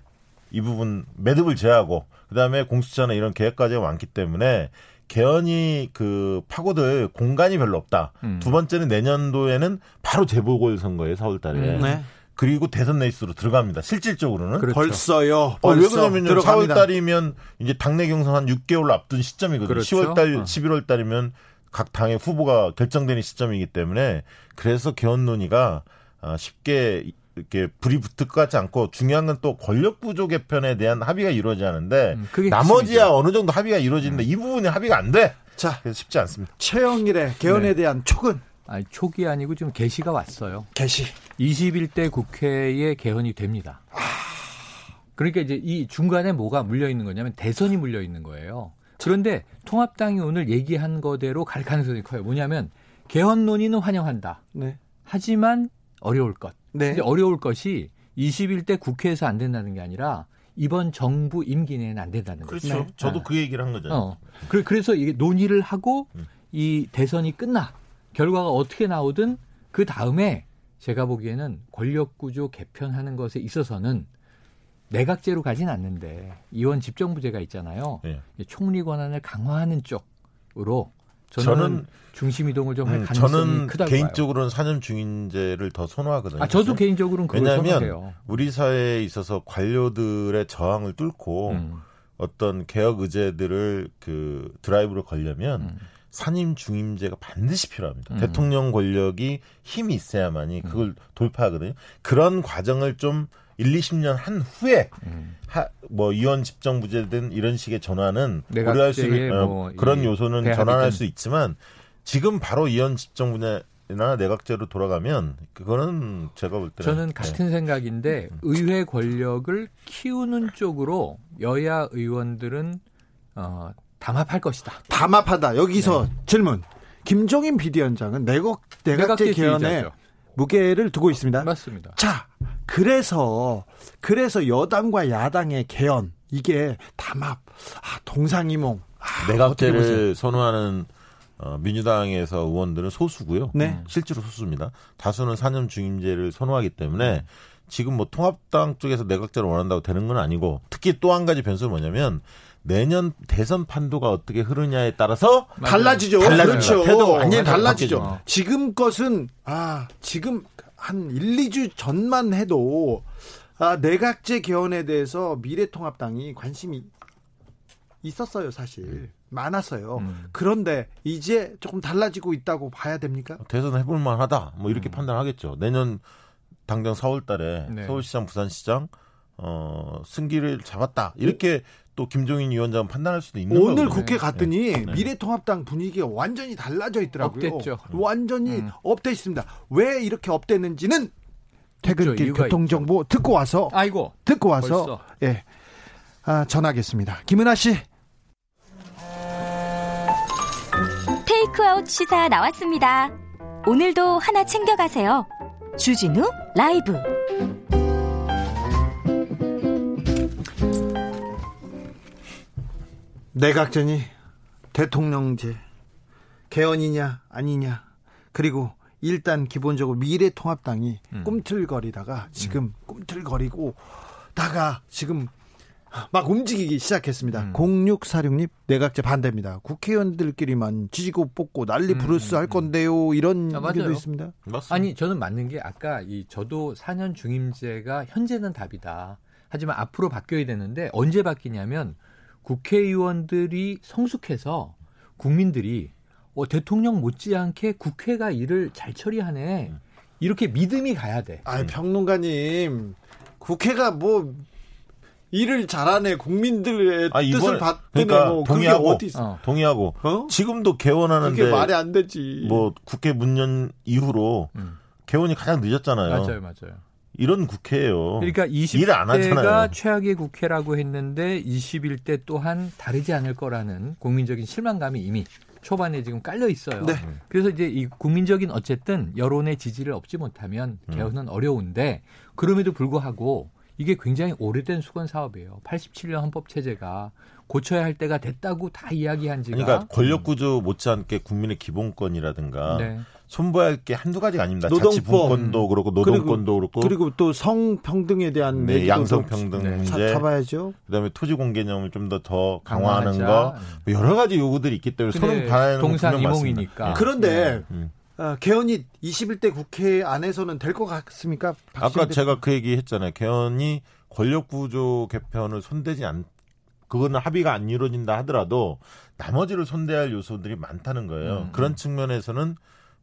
S3: 이 부분 매듭을 져야 하고 그 다음에 공수처나 이런 개혁 과제가 많기 때문에 개헌이 그 파고들 공간이 별로 없다. 음. 두 번째는 내년도에는 바로 재보궐 선거에 4월 달에. 음. 네. 그리고 대선 레이스로 들어갑니다. 실질적으로는
S1: 그렇죠. 벌써요.
S3: 어, 왜 그러냐면 4월 달이면 이제 당내 경선 한 6개월 앞둔 시점이거든요. 그렇죠. 10월 달, 어. 11월 달이면 각 당의 후보가 결정되는 시점이기 때문에 그래서 개헌 논의가 아, 쉽게 이렇게 불이 붙을 것 같지 않고 중요한 건 또 권력 구조 개편에 대한 합의가 이루어져야 하는데 음, 나머지야 어느 정도 합의가 이루어지는데 음. 이 부분이 합의가 안 돼. 자, 그래서 쉽지 않습니다.
S1: 최영일의 개헌에 네. 대한 촉은
S4: 아니, 촉이 아니고 지금 개시가 왔어요.
S1: 개시.
S4: 21대 국회에 개헌이 됩니다. 아... 그러니까 이제 이 중간에 뭐가 물려 있는 거냐면 대선이 물려 있는 거예요. 그런데 통합당이 오늘 얘기한 거대로 갈 가능성이 커요. 뭐냐면 개헌 논의는 환영한다. 네. 하지만 어려울 것. 네. 근데 어려울 것이 21대 국회에서 안 된다는 게 아니라 이번 정부 임기 내에는 안 된다는
S3: 거죠. 그렇죠. 네. 저도 그 얘기를 한 거잖아요. 어.
S4: 그래서 이게 논의를 하고 음. 이 대선이 끝나 결과가 어떻게 나오든 그 다음에 제가 보기에는 권력 구조 개편하는 것에 있어서는 내각제로 가진 않는데 이원 집정부제가 있잖아요. 네. 총리 권한을 강화하는 쪽으로 저는, 저는 중심 이동을 좀 할 가능성이
S3: 저는
S4: 크다고
S3: 개인적으로는 사년 중인제를 더 선호하거든요.
S4: 아, 저도 개인적으로는 그걸 왜냐하면 선호해요.
S3: 우리 사회에 있어서 관료들의 저항을 뚫고 음. 어떤 개혁 의제들을 그 드라이브를 걸려면 음. 산임 중임제가 반드시 필요합니다. 음. 대통령 권력이 힘이 있어야만이 그걸 돌파하거든요. 그런 과정을 좀 1, 20년 한 후에 음. 하, 뭐 이원 집정부제든 이런 식의 전환은 고려할 수 있는 어, 뭐 그런 요소는 전환할 수 있지만 지금 바로 이원 집정부나 내각제로 돌아가면 그거는 제가 볼 때는
S4: 저는 같은 네. 생각인데 의회 권력을 키우는 쪽으로 여야 의원들은 어, 담합할 것이다.
S1: 담합하다. 여기서 네. 질문. 김종인 비대위원장은 내각 내각제 개헌에 무게를 두고 있습니다.
S4: 맞습니다.
S1: 자, 그래서 그래서 여당과 야당의 개헌 이게 담합, 아, 동상이몽.
S3: 아, 내각제를 선호하는 어, 민주당에서 의원들은 소수고요. 네. 실제로 소수입니다. 다수는 사년 중임제를 선호하기 때문에 지금 뭐 통합당 쪽에서 내각제를 원한다고 되는 건 아니고 특히 또 한 가지 변수는 뭐냐면 내년 대선 판도가 어떻게 흐르냐에 따라서
S1: 달라지죠. 달라지죠. 태도 완전히 달라지죠. 지금 것은 아 지금 한 1, 2주 전만 해도 아, 내각제 개헌에 대해서 미래통합당이 관심이 있었어요, 사실. 많았어요. 음. 그런데 이제 조금 달라지고 있다고 봐야 됩니까?
S3: 대선 해볼 만하다. 뭐 이렇게 음. 판단하겠죠. 내년 당장 4월 달에 네. 서울시장, 부산시장 어, 승기를 잡았다. 이렇게 또 김종인 위원장은 판단할 수도 있는.
S1: 오늘 국회 갔더니 네. 네. 미래통합당 분위기가 완전히 달라져 있더라고요.
S4: up됐죠.
S1: 완전히 음. up돼 있습니다. 왜 이렇게 up됐는지는 퇴근길 교통정보 듣고 와서
S4: 아이고
S1: 듣고 와서 벌써. 예 아, 전하겠습니다. 김은아 씨.
S5: 테이크아웃 시사 나왔습니다. 오늘도 하나 챙겨가세요. 주진우 라이브.
S1: 내각제니 대통령제 개헌이냐 아니냐 그리고 일단 기본적으로 미래통합당이 음. 꿈틀거리다가 지금 음. 꿈틀거리고 다가 지금 막 움직이기 시작했습니다. 음. 0646님 내각제 반대입니다. 국회의원들끼리만 지지고 뽑고 난리 음, 부르스 음, 할 음. 건데요. 이런 아, 얘기도 있습니다.
S4: 맞습니다. 아니 저는 맞는 게 아까 이 저도 4년 중임제가 현재는 답이다. 하지만 앞으로 바뀌어야 되는데 언제 바뀌냐면 국회의원들이 성숙해서 국민들이 어, 대통령 못지않게 국회가 일을 잘 처리하네. 이렇게 믿음이 가야 돼.
S1: 아, 평론가님. 국회가 뭐 일을 잘하네 국민들의 아, 뜻을 받드네 그러니까 뭐
S3: 동의하고 어디 어. 동의하고 어? 지금도 개원하는데
S1: 그게 말이 안 되지
S3: 뭐 국회 문연 이후로 음. 개원이 가장 늦었잖아요
S4: 맞아요 맞아요
S3: 이런 국회예요.
S4: 그러니까 20대가 최악의 국회라고 했는데 21대 또한 다르지 않을 거라는 국민적인 실망감이 이미 초반에 지금 깔려 있어요. 네. 그래서 이제 이 국민적인 어쨌든 여론의 지지를 얻지 못하면 음. 개헌은 음. 어려운데 그럼에도 불구하고 이게 굉장히 오래된 수건 사업이에요. 87년 헌법 체제가 고쳐야 할 때가 됐다고 다 이야기한 지가
S3: 그러니까 권력 구조 못지않게 국민의 기본권이라든가 네. 손봐야 할 게 한두 가지가 아닙니다.
S1: 노동법.
S3: 자치분권도 그렇고 노동권도 그리고, 그렇고
S1: 그리고 또 성평등에 대한
S3: 네, 양성평등 네. 문제
S1: 잡아야죠.
S3: 그다음에 토지 공 개념을 좀 더더 강화하는 거 뭐 여러 가지 요구들이 있기 때문에 서로 반하는
S4: 동상이몽이니까.
S1: 그런데 네. 어, 개헌이 21대 국회 안에서는 될 것 같습니까?
S3: 아까 제가 그 얘기 했잖아요. 개헌이 권력 구조 개편을 손대지 않, 그거는 합의가 안 이루어진다 하더라도 나머지를 손대할 요소들이 많다는 거예요. 음. 그런 측면에서는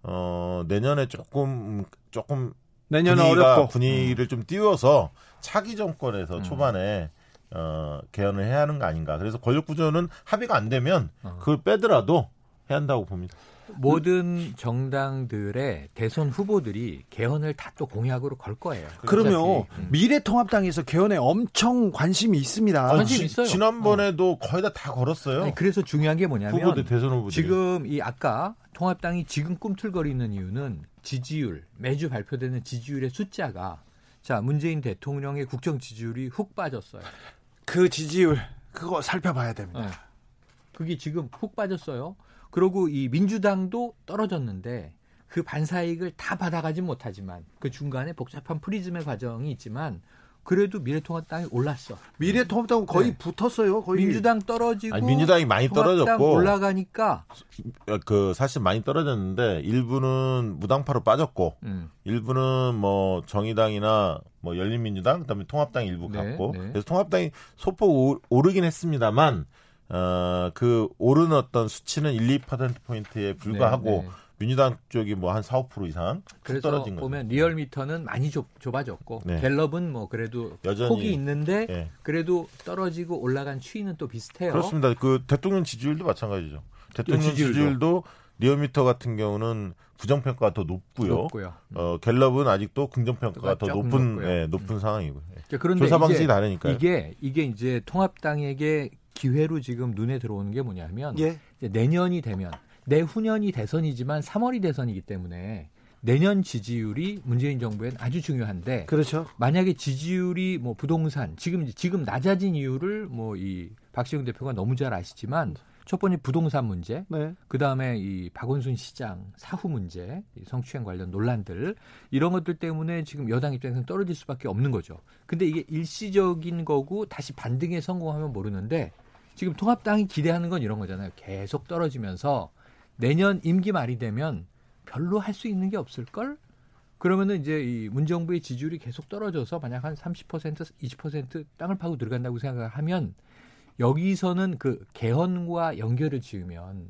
S3: 어, 내년에 조금 조금
S1: 내년은 어렵고
S3: 분위기를 음. 좀 띄워서 차기 정권에서 음. 초반에 어, 개헌을 해야 하는 거 아닌가. 그래서 권력 구조는 합의가 안 되면 어. 그걸 빼더라도 해야 한다고 봅니다.
S4: 모든 정당들의 대선 후보들이 개헌을 다 또 공약으로 걸 거예요.
S1: 그러면 음. 미래통합당에서 개헌에 엄청 관심이 있습니다.
S4: 관심 있어요.
S3: 지난번에도 어. 거의 다 다 걸었어요. 아니,
S4: 그래서 중요한 게 뭐냐면
S3: 후보들 대선 후보들
S4: 지금 이 아까 통합당이 지금 꿈틀거리는 이유는 지지율 매주 발표되는 지지율의 숫자가 자 문재인 대통령의 국정 지지율이 훅 빠졌어요.
S1: 그 지지율 그거 살펴봐야 됩니다. 네.
S4: 그게 지금 훅 빠졌어요. 그리고 이 민주당도 떨어졌는데 그 반사이익을 다 받아가지 못하지만 그 중간에 복잡한 프리즘의 과정이 있지만 그래도 미래통합당이 올랐어.
S1: 미래통합당은 거의 네. 붙었어요. 거의
S4: 민주당 떨어지고
S3: 아니, 민주당이 많이 떨어졌고
S4: 올라가니까
S3: 그 사실 많이 떨어졌는데 일부는 무당파로 빠졌고 음. 일부는 뭐 정의당이나 뭐 열린민주당 그다음에 통합당 일부 네, 갔고 네. 그래서 통합당이 소폭 오르긴 했습니다만 어, 그 오른 어떤 수치는 1, 2% 포인트에 불과하고 네, 네. 민주당 쪽이 뭐 한 4, 5% 이상
S4: 그래서 떨어진 보면 거죠. 리얼미터는 많이 좁, 좁아졌고 네. 갤럽은 뭐 그래도 여전히 폭이 있는데 네. 그래도 떨어지고 올라간 추이는 또 비슷해요.
S3: 그렇습니다. 그 대통령 지지율도 마찬가지죠. 대통령 지지율도, 지지율도 리얼미터 같은 경우는 부정평가가 더 높고요. 높고요. 어, 갤럽은 아직도 긍정평가가 더 높은 예, 높은 음. 상황이고요. 예. 그런데 조사 방식이 다르니까
S4: 이게 이게 이제 통합당에게 기회로 지금 눈에 들어오는 게 뭐냐면 예. 내년이 되면 내후년이 대선이지만 3월이 대선이기 때문에 내년 지지율이 문재인 정부엔 아주 중요한데
S1: 그렇죠.
S4: 만약에 지지율이 뭐 부동산 지금 지금 낮아진 이유를 뭐 이 박시영 대표가 너무 잘 아시지만 첫 번째 부동산 문제, 네. 그 다음에 이 박원순 시장 사후 문제, 이 성추행 관련 논란들 이런 것들 때문에 지금 여당 입장에서는 떨어질 수밖에 없는 거죠. 근데 이게 일시적인 거고 다시 반등에 성공하면 모르는데 지금 통합당이 기대하는 건 이런 거잖아요. 계속 떨어지면서 내년 임기 말이 되면 별로 할 수 있는 게 없을 걸. 그러면은 이제 이 문정부의 지지율이 계속 떨어져서 만약 한 30% 20% 땅을 파고 들어간다고 생각하면 여기서는 그 개헌과 연결을 지으면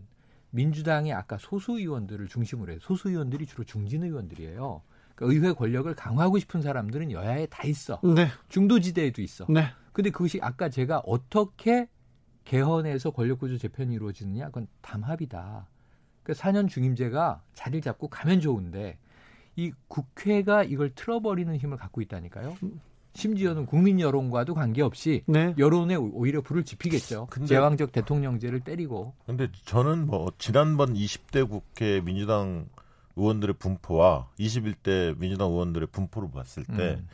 S4: 민주당이 아까 소수 의원들을 중심으로 해서 소수 의원들이 주로 중진 의원들이에요. 그러니까 의회 권력을 강화하고 싶은 사람들은 여야에 다 있어. 네. 중도지대에도 있어. 네. 근데 그것이 아까 제가 어떻게 개헌에서 권력구조 재편이 이루어지느냐 그건 담합이다. 그 4년 중임제가 자리를 잡고 가면 좋은데 이 국회가 이걸 틀어버리는 힘을 갖고 있다니까요. 심지어는 국민 여론과도 관계없이 네. 여론에 오히려 불을 지피겠죠. 근데, 제왕적 대통령제를 때리고.
S3: 근데 저는 뭐 지난번 20대 국회 민주당 의원들의 분포와 21대 민주당 의원들의 분포를 봤을 때 음.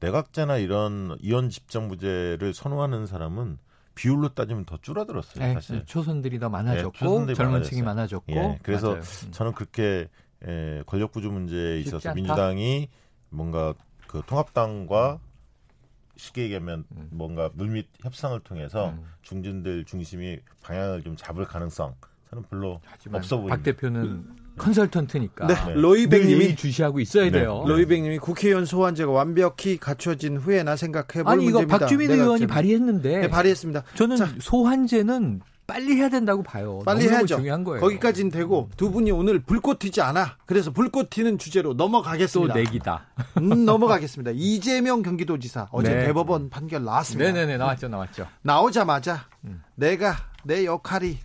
S3: 내각제나 이런 이원 집정부제를 선호하는 사람은 비율로 따지면 더 줄어들었어요. 네, 사실
S4: 초선들이 더 많아졌고 네, 초선들이 젊은 층이 많아졌고. 예,
S3: 그래서 맞아요. 음. 저는 그렇게 예, 권력 구조 문제에 있어서 민주당이 뭔가 그 통합당과 쉽게 얘기하면 음. 뭔가 물밑 협상을 통해서 음. 중진들 중심이 방향을 좀 잡을 가능성 저는 별로 없어 보입니다.
S4: 박 대표는 [LAUGHS] 컨설턴트니까
S1: 네. 네. 로이백님이
S4: 주시하고 있어야 네. 돼요.
S1: 로이백님이 국회의원 소환제가 완벽히 갖춰진 후에나 생각해볼 아니 이거
S4: 문제입니다. 박주민 의원이 발의했는데
S1: 네, 발의했습니다.
S4: 저는 자. 소환제는 빨리 해야 된다고 봐요.
S1: 빨리 해야죠. 중요한 거예요. 거기까지는 되고 두 분이 오늘 불꽃 튀지 않아. 그래서 불꽃 튀는 주제로 넘어가겠습니다.
S4: 또 내기다.
S1: 음, 넘어가겠습니다. 이재명 경기도지사 어제 네. 대법원 판결 나왔습니다.
S4: 네네네 나왔죠 나왔죠.
S1: 나오자마자 음. 내가 내 역할이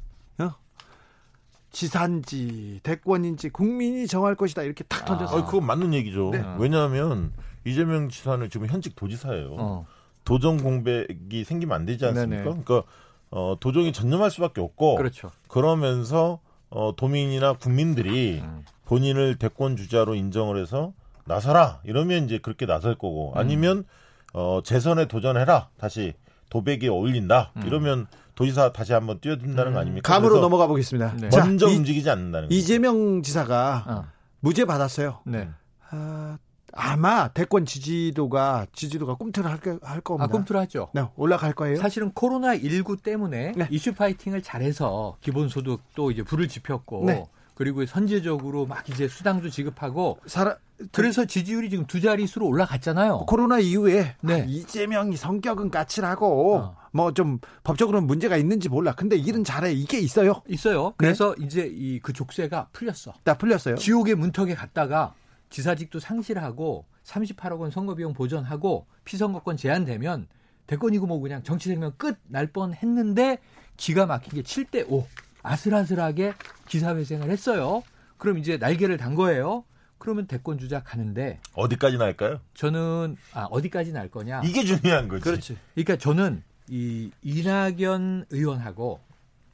S1: 지산지 대권인지 국민이 정할 것이다 이렇게 탁 던졌어요.
S3: 아, 그건 맞는 얘기죠. 네. 왜냐하면 이재명 지사는 지금 현직 도지사예요. 어. 도정 공백이 생기면 안 되지 않습니까? 네네. 그러니까 어, 도정이 전념할 수밖에 없고 그렇죠. 그러면서 어, 도민이나 국민들이 음. 본인을 대권 주자로 인정을 해서 나서라 이러면 이제 그렇게 나설 거고 음. 아니면 어, 재선에 도전해라 다시 도백에 어울린다 음. 이러면 도지사 다시 한번 뛰어든다는 음. 거 아닙니까?
S1: 감으로 넘어가 보겠습니다.
S3: 네. 먼저 자, 움직이지 않는다는
S1: 거죠. 이재명 지사가 어. 무죄 받았어요. 네. 아, 아마 대권 지지도가 지지도가 꿈틀을 할, 할 겁니다.
S4: 아, 꿈틀하죠.
S1: 네, 올라갈 거예요.
S4: 사실은 코로나 19 때문에 네. 이슈 파이팅을 잘해서 기본소득도 이제 불을 지폈고 네. 그리고 선제적으로 막 이제 수당도 지급하고 살아, 그래서 지지율이 지금 두 자릿수로 올라갔잖아요.
S1: 코로나 이후에 네. 아, 이재명이 성격은 까칠하고 어. 뭐 좀 법적으로 문제가 있는지 몰라. 근데 일은 잘해. 이게 있어요.
S4: 있어요. 그래서 네? 이제 이 그 족쇄가 풀렸어.
S1: 다 풀렸어요.
S4: 지옥의 문턱에 갔다가 지사직도 상실하고 38억 원 선거비용 보전하고 피선거권 제한되면 대권이고 뭐 그냥 정치 생명 끝 날 뻔했는데 기가 막힌 게 7대 5 아슬아슬하게 기사회생을 했어요. 그럼 이제 날개를 단 거예요. 그러면 대권 주자 가는데
S3: 어디까지 날까요?
S4: 저는 아 어디까지 날 거냐?
S3: 이게 중요한 거지.
S4: 그렇지. 그러니까 저는 이 이낙연 의원하고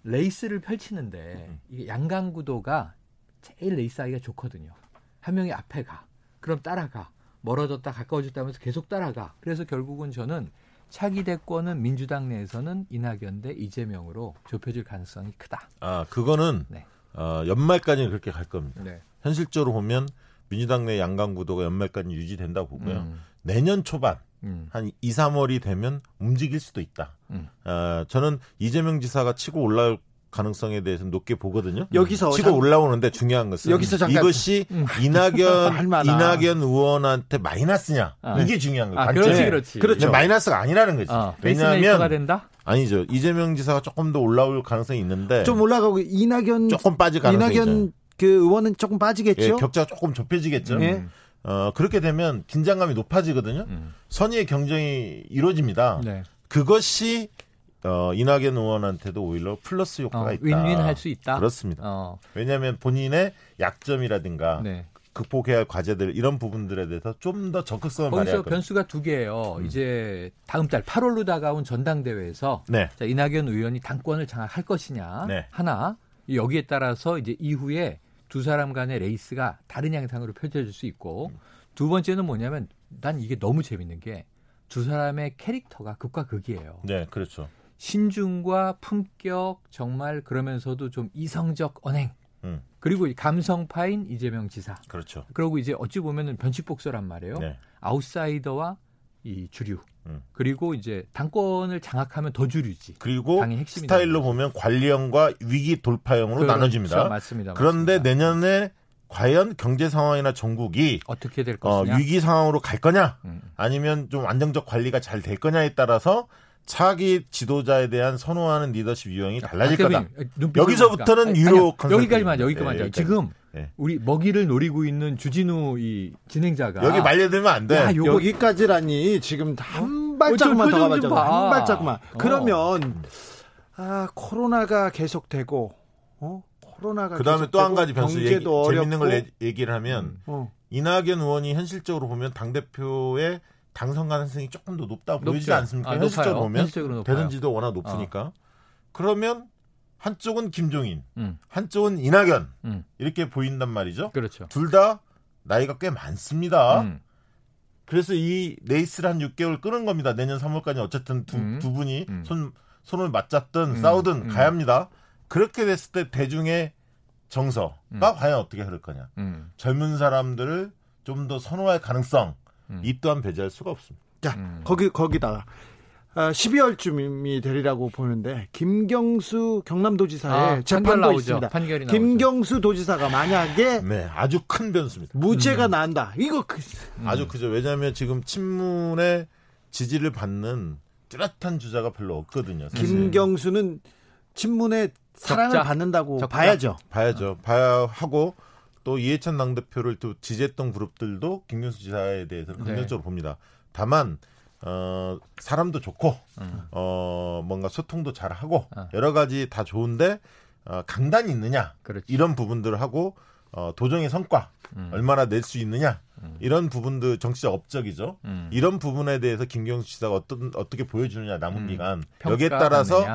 S4: 레이스를 펼치는데 음. 이게 양강구도가 제일 레이스하기가 좋거든요. 한 명이 앞에 가. 그럼 따라가. 멀어졌다 가까워졌다 하면서 계속 따라가. 그래서 결국은 저는 차기 대권은 민주당 내에서는 이낙연 대 이재명으로 좁혀질 가능성이 크다.
S3: 아, 그거는 네. 어, 연말까지는 그렇게 갈 겁니다. 네. 현실적으로 보면 민주당 내 양강 구도가 연말까지 유지된다고 보고요. 음. 내년 초반 음. 한 2, 3월이 되면 움직일 수도 있다. 음. 어, 저는 이재명 지사가 치고 올라갈 가능성에 대해서 높게 보거든요.
S1: 여기서
S3: 치고 잠... 올라오는데 중요한 것은 여기서 잠깐... 이것이 음. 이낙연 이낙연 의원한테 마이너스냐 아. 이게 중요한 거예요.
S4: 아, 그렇지, 그렇지.
S3: 그렇죠. 마이너스가 아니라는 거지.
S4: 어, 왜냐하면 된다?
S3: 아니죠. 이재명 지사가 조금 더 올라올 가능성이 있는데
S1: 좀 올라가고 이낙연
S3: 조금 빠질 가능성이
S1: 이낙연
S3: 있죠.
S1: 그 의원은 조금 빠지겠죠. 예,
S3: 격차가 조금 좁혀지겠죠. 음. 어, 그렇게 되면 긴장감이 높아지거든요. 음. 선의의 경쟁이 이루어집니다. 네. 그것이 어, 이낙연 의원한테도 오히려 플러스 효과가
S4: 어,
S3: 있다.
S4: 윈윈할 수 있다.
S3: 그렇습니다. 어. 왜냐하면 본인의 약점이라든가 네. 극복해야 할 과제들 이런 부분들에 대해서 좀 더 적극성을
S4: 발휘할 거기서 변수가 두 개예요. 음. 이제 다음 달 8월로 다가온 전당대회에서 네. 자, 이낙연 의원이 당권을 장악할 것이냐 네. 하나 여기에 따라서 이제 이후에 두 사람 간의 레이스가 다른 양상으로 펼쳐질 수 있고 음. 두 번째는 뭐냐면 난 이게 너무 재밌는 게 두 사람의 캐릭터가 극과 극이에요.
S3: 네, 그렇죠.
S4: 신중과 품격 정말 그러면서도 좀 이성적 언행. 음. 그리고 감성파인 이재명 지사.
S3: 그렇죠.
S4: 그리고 이제 어찌 보면은 변칙복서란 말이에요. 네. 아웃사이더와 이 주류. 음. 그리고 이제 당권을 장악하면 더 주류지.
S3: 그리고 스타일로 보면 관리형과 위기 돌파형으로 그렇죠. 나눠집니다.
S4: 맞습니다.
S3: 그런데 맞습니다. 내년에 과연 경제 상황이나 전국이
S4: 어떻게 될 것이냐
S3: 어, 위기 상황으로 갈 거냐 음. 아니면 좀 안정적 관리가 잘 될 거냐에 따라서 차기 지도자에 대한 선호하는 리더십 유형이 달라질 아, 거다. 여기서부터는 유로
S4: 여기까지만 여기까지만 네, 지금 네. 우리 먹이를 노리고 있는 주진우 이 진행자가
S3: 여기 말려들면 안 돼. 야,
S1: 요거... 여기까지라니 지금 한 어? 발짝만 더 가봐줘. 한 발짝만. 어. 그러면 아 코로나가 계속되고 어 코로나가
S3: 그다음에 또 한 가지 변수 얘기, 재밌는 걸 얘기를 하면 음. 어. 이낙연 의원이 현실적으로 보면 당 대표의 당선 가능성이 조금 더 높다 보이지 않습니까? 아, 현실적으로 보면 현실적으로 대선지도 워낙 높으니까 어. 그러면 한쪽은 김종인, 음. 한쪽은 이낙연 음. 이렇게 보인단 말이죠.
S4: 그렇죠.
S3: 둘 다 나이가 꽤 많습니다. 음. 그래서 이 레이스를 한 6개월 끄는 겁니다. 내년 3월까지 어쨌든 두, 음. 두 분이 음. 손 손을 맞잡든 음. 싸우든 가야 합니다. 그렇게 됐을 때 대중의 정서가 과연 어떻게 흐를 거냐. 젊은 사람들을 좀 더 선호할 가능성 이 또한 배제할 수가 없습니다.
S1: 자, 거기 거기다가 12월쯤이 아, 되리라고 보는데 김경수 경남도지사의 아, 재판도 있습니다.
S4: 판결이
S1: 김경수 도지사가 만약에
S3: 네 아주 큰 변수입니다.
S1: 무죄가 음. 난다. 이거 그,
S3: 음. 아주 크죠. 왜냐하면 지금 친문의 지지를 받는 뚜렷한 주자가 별로 없거든요.
S1: 사실. 김경수는 친문의 사랑을 적자. 받는다고 적자. 봐야죠.
S3: 봐야죠. 봐야 하고 또 이해찬 당대표를 또 지지했던 그룹들도 김경수 지사에 대해서 긍정적으로 네. 봅니다. 다만 어, 사람도 좋고, 음. 어, 뭔가 소통도 잘 하고, 어. 여러 가지 다 좋은데, 어, 강단이 있느냐. 그렇지. 이런 부분들을 하고, 어, 도정의 성과, 음. 얼마나 낼 수 있느냐. 음. 이런 부분도 정치적 업적이죠. 음. 이런 부분에 대해서 김경수 지사가 어떤, 어떻게 보여주느냐, 남은 음. 기간. 여기에 따라서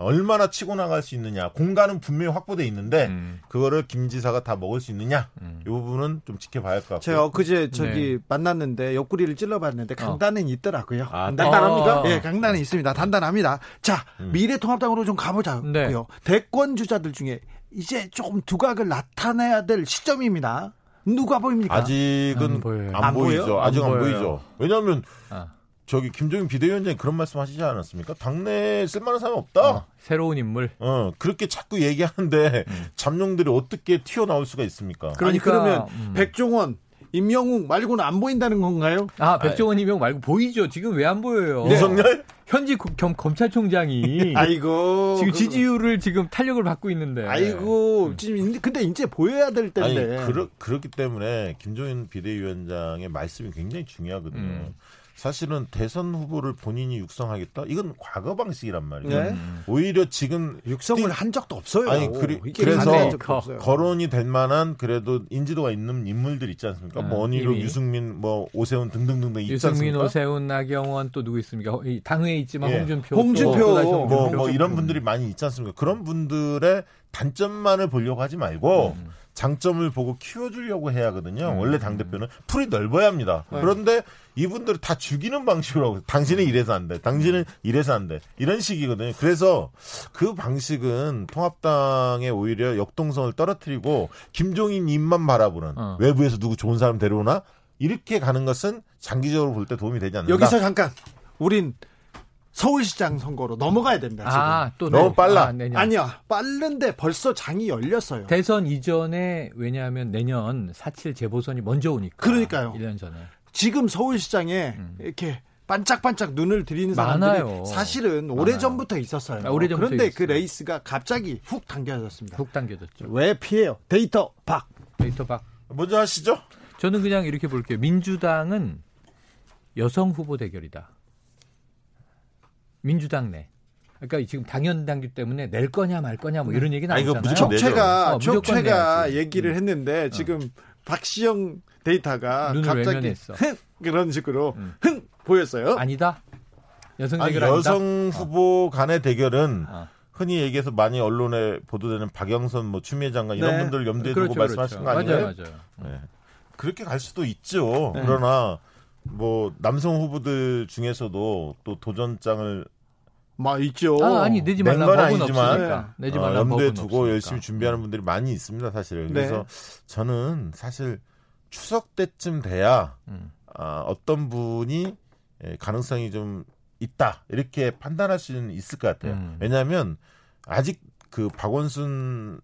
S3: 얼마나 치고 나갈 수 있느냐. 공간은 분명히 확보돼 있는데 음. 그거를 김 지사가 다 먹을 수 있느냐. 음. 이 부분은 좀 지켜봐야 할 것 같고요.
S1: 제가 엊그제 저기 네. 만났는데 옆구리를 찔러봤는데 어. 강단은 어. 있더라고요. 아, 단단합니까? 예, 네, 강단은 있습니다. 단단합니다. 자, 음. 미래통합당으로 좀 가보자고요. 네. 대권 주자들 중에 이제 조금 두각을 나타내야 될 시점입니다. 누가 보입니까?
S3: 아직은 안, 안 보이죠. 아직 안, 안 보이죠. 왜냐하면 아. 저기 김종인 비대위원장이 그런 말씀 하시지 않았습니까? 당내에 쓸만한 사람이 없다. 어,
S4: 새로운 인물.
S3: 어, 그렇게 자꾸 얘기하는데 음. 잠룡들이 어떻게 튀어나올 수가 있습니까?
S1: 그러니까, 아니, 그러면 음. 백종원 임영웅 말고는 안 보인다는 건가요?
S4: 아, 백종원 임영웅 말고 보이죠. 지금 왜 안 보여요?
S3: 네. 윤석열?
S4: 현지 검, 검찰총장이 [LAUGHS]
S1: 아이고
S4: 지금 지지율을 지금 탄력을 받고 있는데
S1: 아이고 지금 근데 이제 보여야 될 때인데
S3: 아니, 그러, 그렇기 때문에 김종인 비대위원장의 말씀이 굉장히 중요하거든요. 음. 사실은 대선 후보를 본인이 육성하겠다? 이건 과거 방식이란 말이에요. 네. 오히려 지금
S1: 육성을 띠... 한 적도 없어요.
S3: 아니 그리, 그래서 거론이 될 만한 그래도 인지도가 있는 인물들 있지 않습니까? 아, 뭐 원희룡, 유승민, 뭐 오세훈 등등등등 있지
S4: 유승민,
S3: 않습니까?
S4: 오세훈, 나경원 또 누구 있습니까? 당회에 있지만 예. 홍준표,
S1: 홍준표,
S3: 또, 뭐, 뭐 이런 분들이 많이 있지 않습니까? 그런 분들의 단점만을 보려고 하지 말고. 음. 장점을 보고 키워주려고 해야 하거든요. 음. 원래 당대표는 풀이 넓어야 합니다. 음. 그런데 이분들을 다 죽이는 방식으로 당신은 이래서 안 돼. 당신은 이래서 안 돼. 이런 식이거든요. 그래서 그 방식은 통합당에 오히려 역동성을 떨어뜨리고 김종인 입만 바라보는 어. 외부에서 누구 좋은 사람 데려오나 이렇게 가는 것은 장기적으로 볼 때 도움이 되지 않는다.
S1: 여기서 잠깐 우린 서울시장 선거로 넘어가야 됩니다. 지금.
S4: 아, 또
S3: 너무 빨라. 아,
S1: 아니야, 빠른데 벌써 장이 열렸어요.
S4: 대선 이전에 왜냐하면 내년 4.7 재보선이 먼저 오니까.
S1: 그러니까요.
S4: 1년 전에.
S1: 지금 서울시장에 음. 이렇게 반짝반짝 눈을 들이는 사람들이 많아요. 사실은 오래 전부터 있었어요. 아, 오래전부터 그런데 있었어요. 그 레이스가 갑자기 훅 당겨졌습니다.
S4: 훅 당겨졌죠.
S1: 왜 피해요? 데이터 박.
S4: 데이터 박.
S3: 먼저 하시죠.
S4: 저는 그냥 이렇게 볼게요. 민주당은 여성 후보 대결이다. 민주당 내. 그러니까 지금 당연 당규 때문에 낼 거냐 말 거냐 뭐 이런 얘기 나오잖아요.
S1: 척체가 어, 척체가 얘기를 음. 했는데 음. 지금 어. 박시영 데이터가 갑자기 외면했어. 흥 그런 식으로 음. 흥 보였어요.
S4: 아니다.
S3: 여성 대결 아니, 여성 아니다? 후보 간의 대결은 어. 흔히 얘기해서 많이 언론에 보도되는 박영선 뭐 추미애 장관 이런 네. 분들 염두에 그렇죠, 두고 그렇죠. 말씀하신 거 아니에요?
S4: 맞아요, 맞아요. 네.
S3: 그렇게 갈 수도 있죠. 네. 그러나 뭐 남성 후보들 중에서도 또 도전장을
S1: 막 있죠.
S4: 아, 니 내지 말라 법은 아니지만 네.
S3: 내지 말라 어, 염두에 두고 없으니까. 열심히 준비하는 분들이 많이 있습니다, 사실. 네. 그래서 저는 사실 추석 때쯤 돼야 음. 아, 어떤 분이 예, 가능성이 좀 있다 이렇게 판단할 수는 있을 것 같아요. 음. 왜냐하면 아직 그 박원순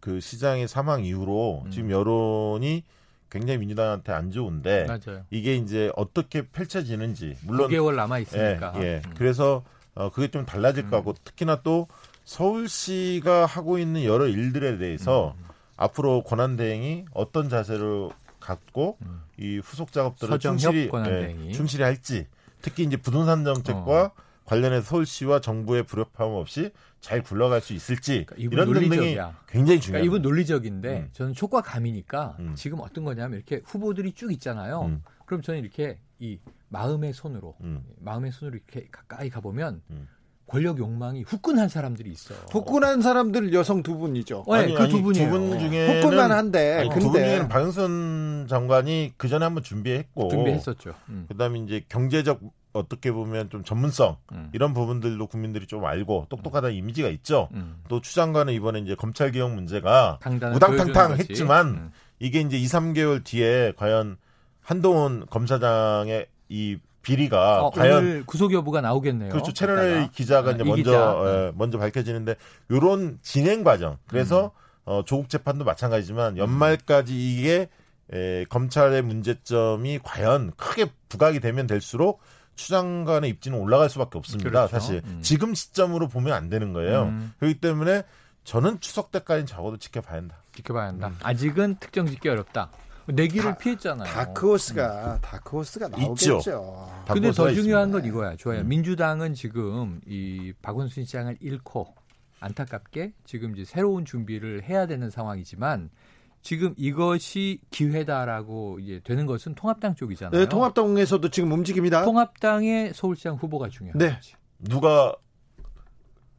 S3: 그 시장의 사망 이후로 음. 지금 여론이 굉장히 민주당한테 안 좋은데
S4: 맞아요.
S3: 이게 이제 어떻게 펼쳐지는지 물론
S4: 9개월 남아 있으니까.
S3: 예, 예. 음. 그래서 어, 그게 좀 달라질 음. 특히나 또 서울시가 하고 있는 여러 일들에 대해서 음. 앞으로 권한 대행이 어떤 자세를 갖고 음. 이 후속 작업들을 충실히 예, 충실히 할지 특히 이제 부동산 정책과 어. 관련해서 서울시와 정부의 불협화음 없이 잘 굴러갈 수 있을지 그러니까 이런 등등이 굉장히 중요해요.
S4: 그러니까 이분 논리적인데 음. 저는 촉과 감이니까 음. 지금 어떤 거냐면 이렇게 후보들이 쭉 있잖아요. 음. 그럼 저는 이렇게 이 마음의 손으로 음. 마음의 손으로 이렇게 가까이 가보면 음. 권력 욕망이 후끈한 사람들이 있어.
S1: 후끈한 사람들 여성 두 분이죠.
S4: 네, 그두 분이에요.
S3: 두분 중에
S1: 후끈만 한데
S3: 아니, 근데 두분 중에는 박영선 장관이 그 전에 한번 준비했고
S4: 준비했었죠.
S3: 음. 그다음에 이제 경제적 어떻게 보면 좀 전문성 음. 이런 부분들도 국민들이 좀 알고 똑똑하다는 음. 이미지가 있죠. 음. 또추 장관은 이번에 이제 검찰 개혁 문제가 우당탕탕 했지만 음. 이게 이제 2, 3개월 뒤에 과연 한동훈 검사장의 이 비리가 어, 과연
S4: 구속 여부가 나오겠네요.
S3: 그렇죠. 채널 기자가 아, 이제 먼저 기자. 예, 먼저 밝혀지는데 요런 진행 과정. 그래서 음. 어, 조국 재판도 마찬가지지만 연말까지 이게 에, 검찰의 문제점이 과연 크게 부각이 되면 될수록 추장관의 입지는 올라갈 수밖에 없습니다. 그렇죠. 사실 음. 지금 시점으로 보면 안 되는 거예요. 음. 그렇기 때문에 저는 추석 때까지는 적어도 지켜봐야 한다.
S4: 지켜봐야 한다. 음. 아직은 특정 짓기 어렵다. 내기를 다, 피했잖아요.
S1: 다크호스가 음. 다크호스가 나오겠죠. 있죠.
S4: 근데 더 중요한 건 이거야. 좋아요. 음. 민주당은 지금 이 박원순 시장을 잃고 안타깝게 지금 이제 새로운 준비를 해야 되는 상황이지만 지금 이것이 기회다라고 이제 되는 것은 통합당 쪽이잖아요.
S1: 네, 통합당에서도 지금 움직입니다.
S4: 통합당의 서울시장 후보가 중요하죠. 네.
S3: 누가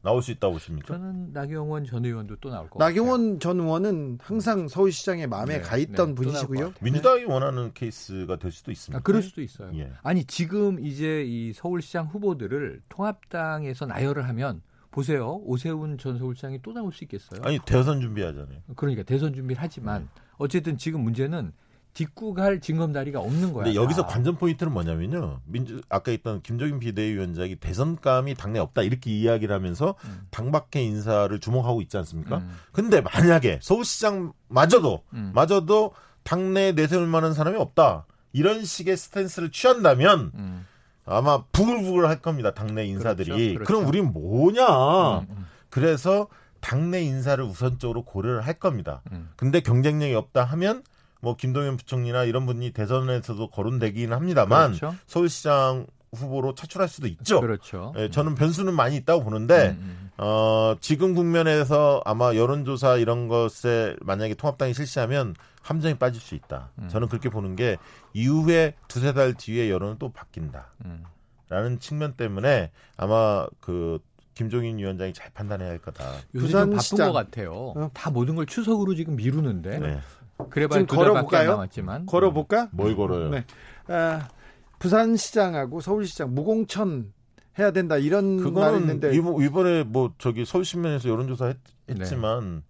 S3: 나올 수 있다고 보십니까?
S4: 저는 나경원 전 의원도 또 나올 것
S1: 나경원
S4: 같아요.
S1: 전 의원은 항상 서울시장의 마음에 네, 가 있던 네, 분이시고요.
S3: 민주당이 원하는 케이스가 될 수도 있습니다.
S4: 아, 그럴 수도 있어요. 예. 아니 지금 이제 이 서울시장 후보들을 통합당에서 나열을 하면 보세요. 오세훈 전 서울시장이 또 나올 수 있겠어요?
S3: 아니 대선 준비하잖아요.
S4: 그러니까 대선 준비를 하지만 네. 어쨌든 지금 문제는 딛고 갈 징검다리가 없는 거야.
S3: 근데 여기서 관전 포인트는 뭐냐면요. 민주 아까 있던 김종인 비대위원장이 대선감이 당내 없다 이렇게 이야기를 하면서 음. 당 밖의 인사를 주목하고 있지 않습니까? 음. 근데 만약에 서울시장마저도 음. 마저도 당내에 내세울 만한 사람이 없다. 이런 식의 스탠스를 취한다면 음. 아마 부글부글 할 겁니다. 당내 인사들이. 그렇죠, 그렇죠. 그럼 우린 뭐냐? 음, 음. 그래서 당내 인사를 우선적으로 고려를 할 겁니다. 근데 경쟁력이 없다 하면 뭐 김동연 부총리나 이런 분이 대선에서도 거론되기는 합니다만 그렇죠. 서울시장 후보로 차출할 수도 있죠.
S4: 그렇죠.
S3: 예, 저는 변수는 많이 있다고 보는데 음, 음. 어, 지금 국면에서 아마 여론조사 이런 것에 만약에 통합당이 실시하면 함정이 빠질 수 있다. 음. 저는 그렇게 보는 게 이후에 두세 달 뒤에 여론은 또 바뀐다. 음. 라는 측면 때문에 아마 그 김종인 위원장이 잘 판단해야 할 거다.
S4: 부산 바쁜 시장. 것 같아요. 어? 다 모든 걸 추석으로 지금 미루는데 네. 그래봐야 걸어볼까요? 남았지만.
S1: 걸어볼까?
S3: 뭘 걸어요? 네.
S1: 아, 부산시장하고 서울시장 무공천 해야 된다 이런 말이 있는데
S3: 이번에 뭐 저기 서울신문에서 여론조사 했, 지만 네.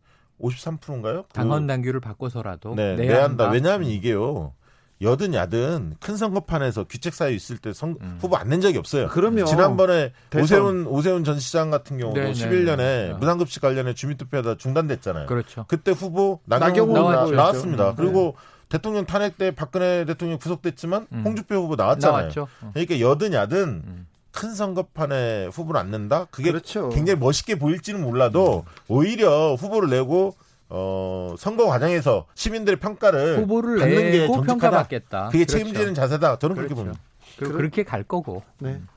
S3: 53%인가요?
S4: 당원 당규를 바꿔서라도
S3: 네, 내야 한다. 왜냐하면 이게요. 여든 야든 큰 선거판에서 귀책 사유 있을 때 선, 음. 후보 안 낸 적이 없어요.
S1: 그럼요.
S3: 지난번에 대선. 오세훈 오세훈 전 시장 같은 경우도 네, 11년에 네. 무상급식 관련해 주민투표하다 중단됐잖아요.
S4: 그렇죠.
S3: 그때 후보 나경원 나, 나왔습니다. 음. 그리고 대통령 탄핵 때 박근혜 대통령 구속됐지만 음. 홍준표 후보 나왔잖아요. 나왔죠. 어. 그러니까 여든 야든 음. 큰 선거판에 후보를 안 낸다? 그게 그렇죠. 굉장히 멋있게 보일지는 몰라도 오히려 후보를 내고 어, 선거 과정에서 시민들의 평가를
S4: 후보를 받는 게 정직하다.
S3: 그게 그렇죠. 책임지는 자세다. 저는 그렇죠. 그렇게 봅니다.
S4: 그, 그렇게 갈 거고. 네. 음.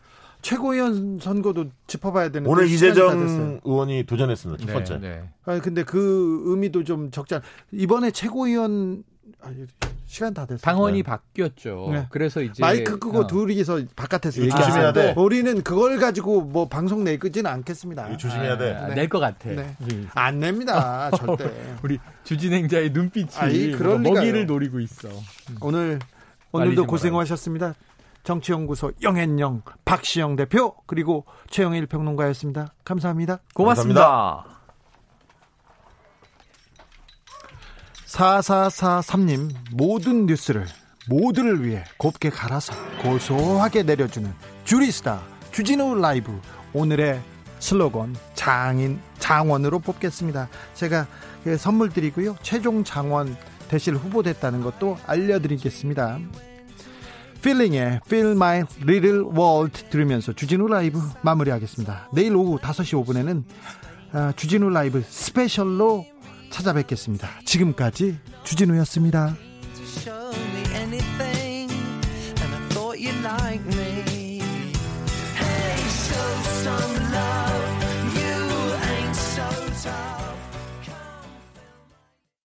S1: 최고위원 선거도 짚어봐야 되는데
S3: 오늘 이재정 의원이 도전했습니다. 첫 번째. 네, 네.
S1: 아 근데 그 의미도 좀 적지 않. 이번에 최고위원 시간 다 됐어요.
S4: 당원이 네. 바뀌었죠. 네. 그래서 이제
S1: 마이크 끄고 어. 둘이서 바깥에서 얘기해야 돼. 우리는 그걸 가지고 뭐 방송 내끄지는 않겠습니다.
S3: 조심해야 돼.
S4: 아, 네. 낼것 같아. 네.
S1: 음. 안 냅니다. [LAUGHS] 절대.
S4: 우리 주진행자의 눈빛이 아이, 뭐 먹이를 노리고 있어.
S1: 오늘 오늘도 고생하셨습니다. 정치연구소 영앤영 박시영 대표 그리고 최영일 평론가였습니다. 감사합니다.
S4: 고맙습니다. 감사합니다.
S1: 4443님, 모든 뉴스를 모두를 위해 곱게 갈아서 고소하게 내려주는 주리스타 주진우 라이브 오늘의 슬로건 장인 장원으로 뽑겠습니다. 제가 그 선물 드리고요. 최종 장원 대실 후보됐다는 것도 알려드리겠습니다. 필링의 Feel My Little World 들으면서 주진우 라이브 마무리하겠습니다. 내일 오후 5시 5분에는 아, 주진우 라이브 스페셜로 찾아뵙겠습니다. 지금까지 주진우였습니다.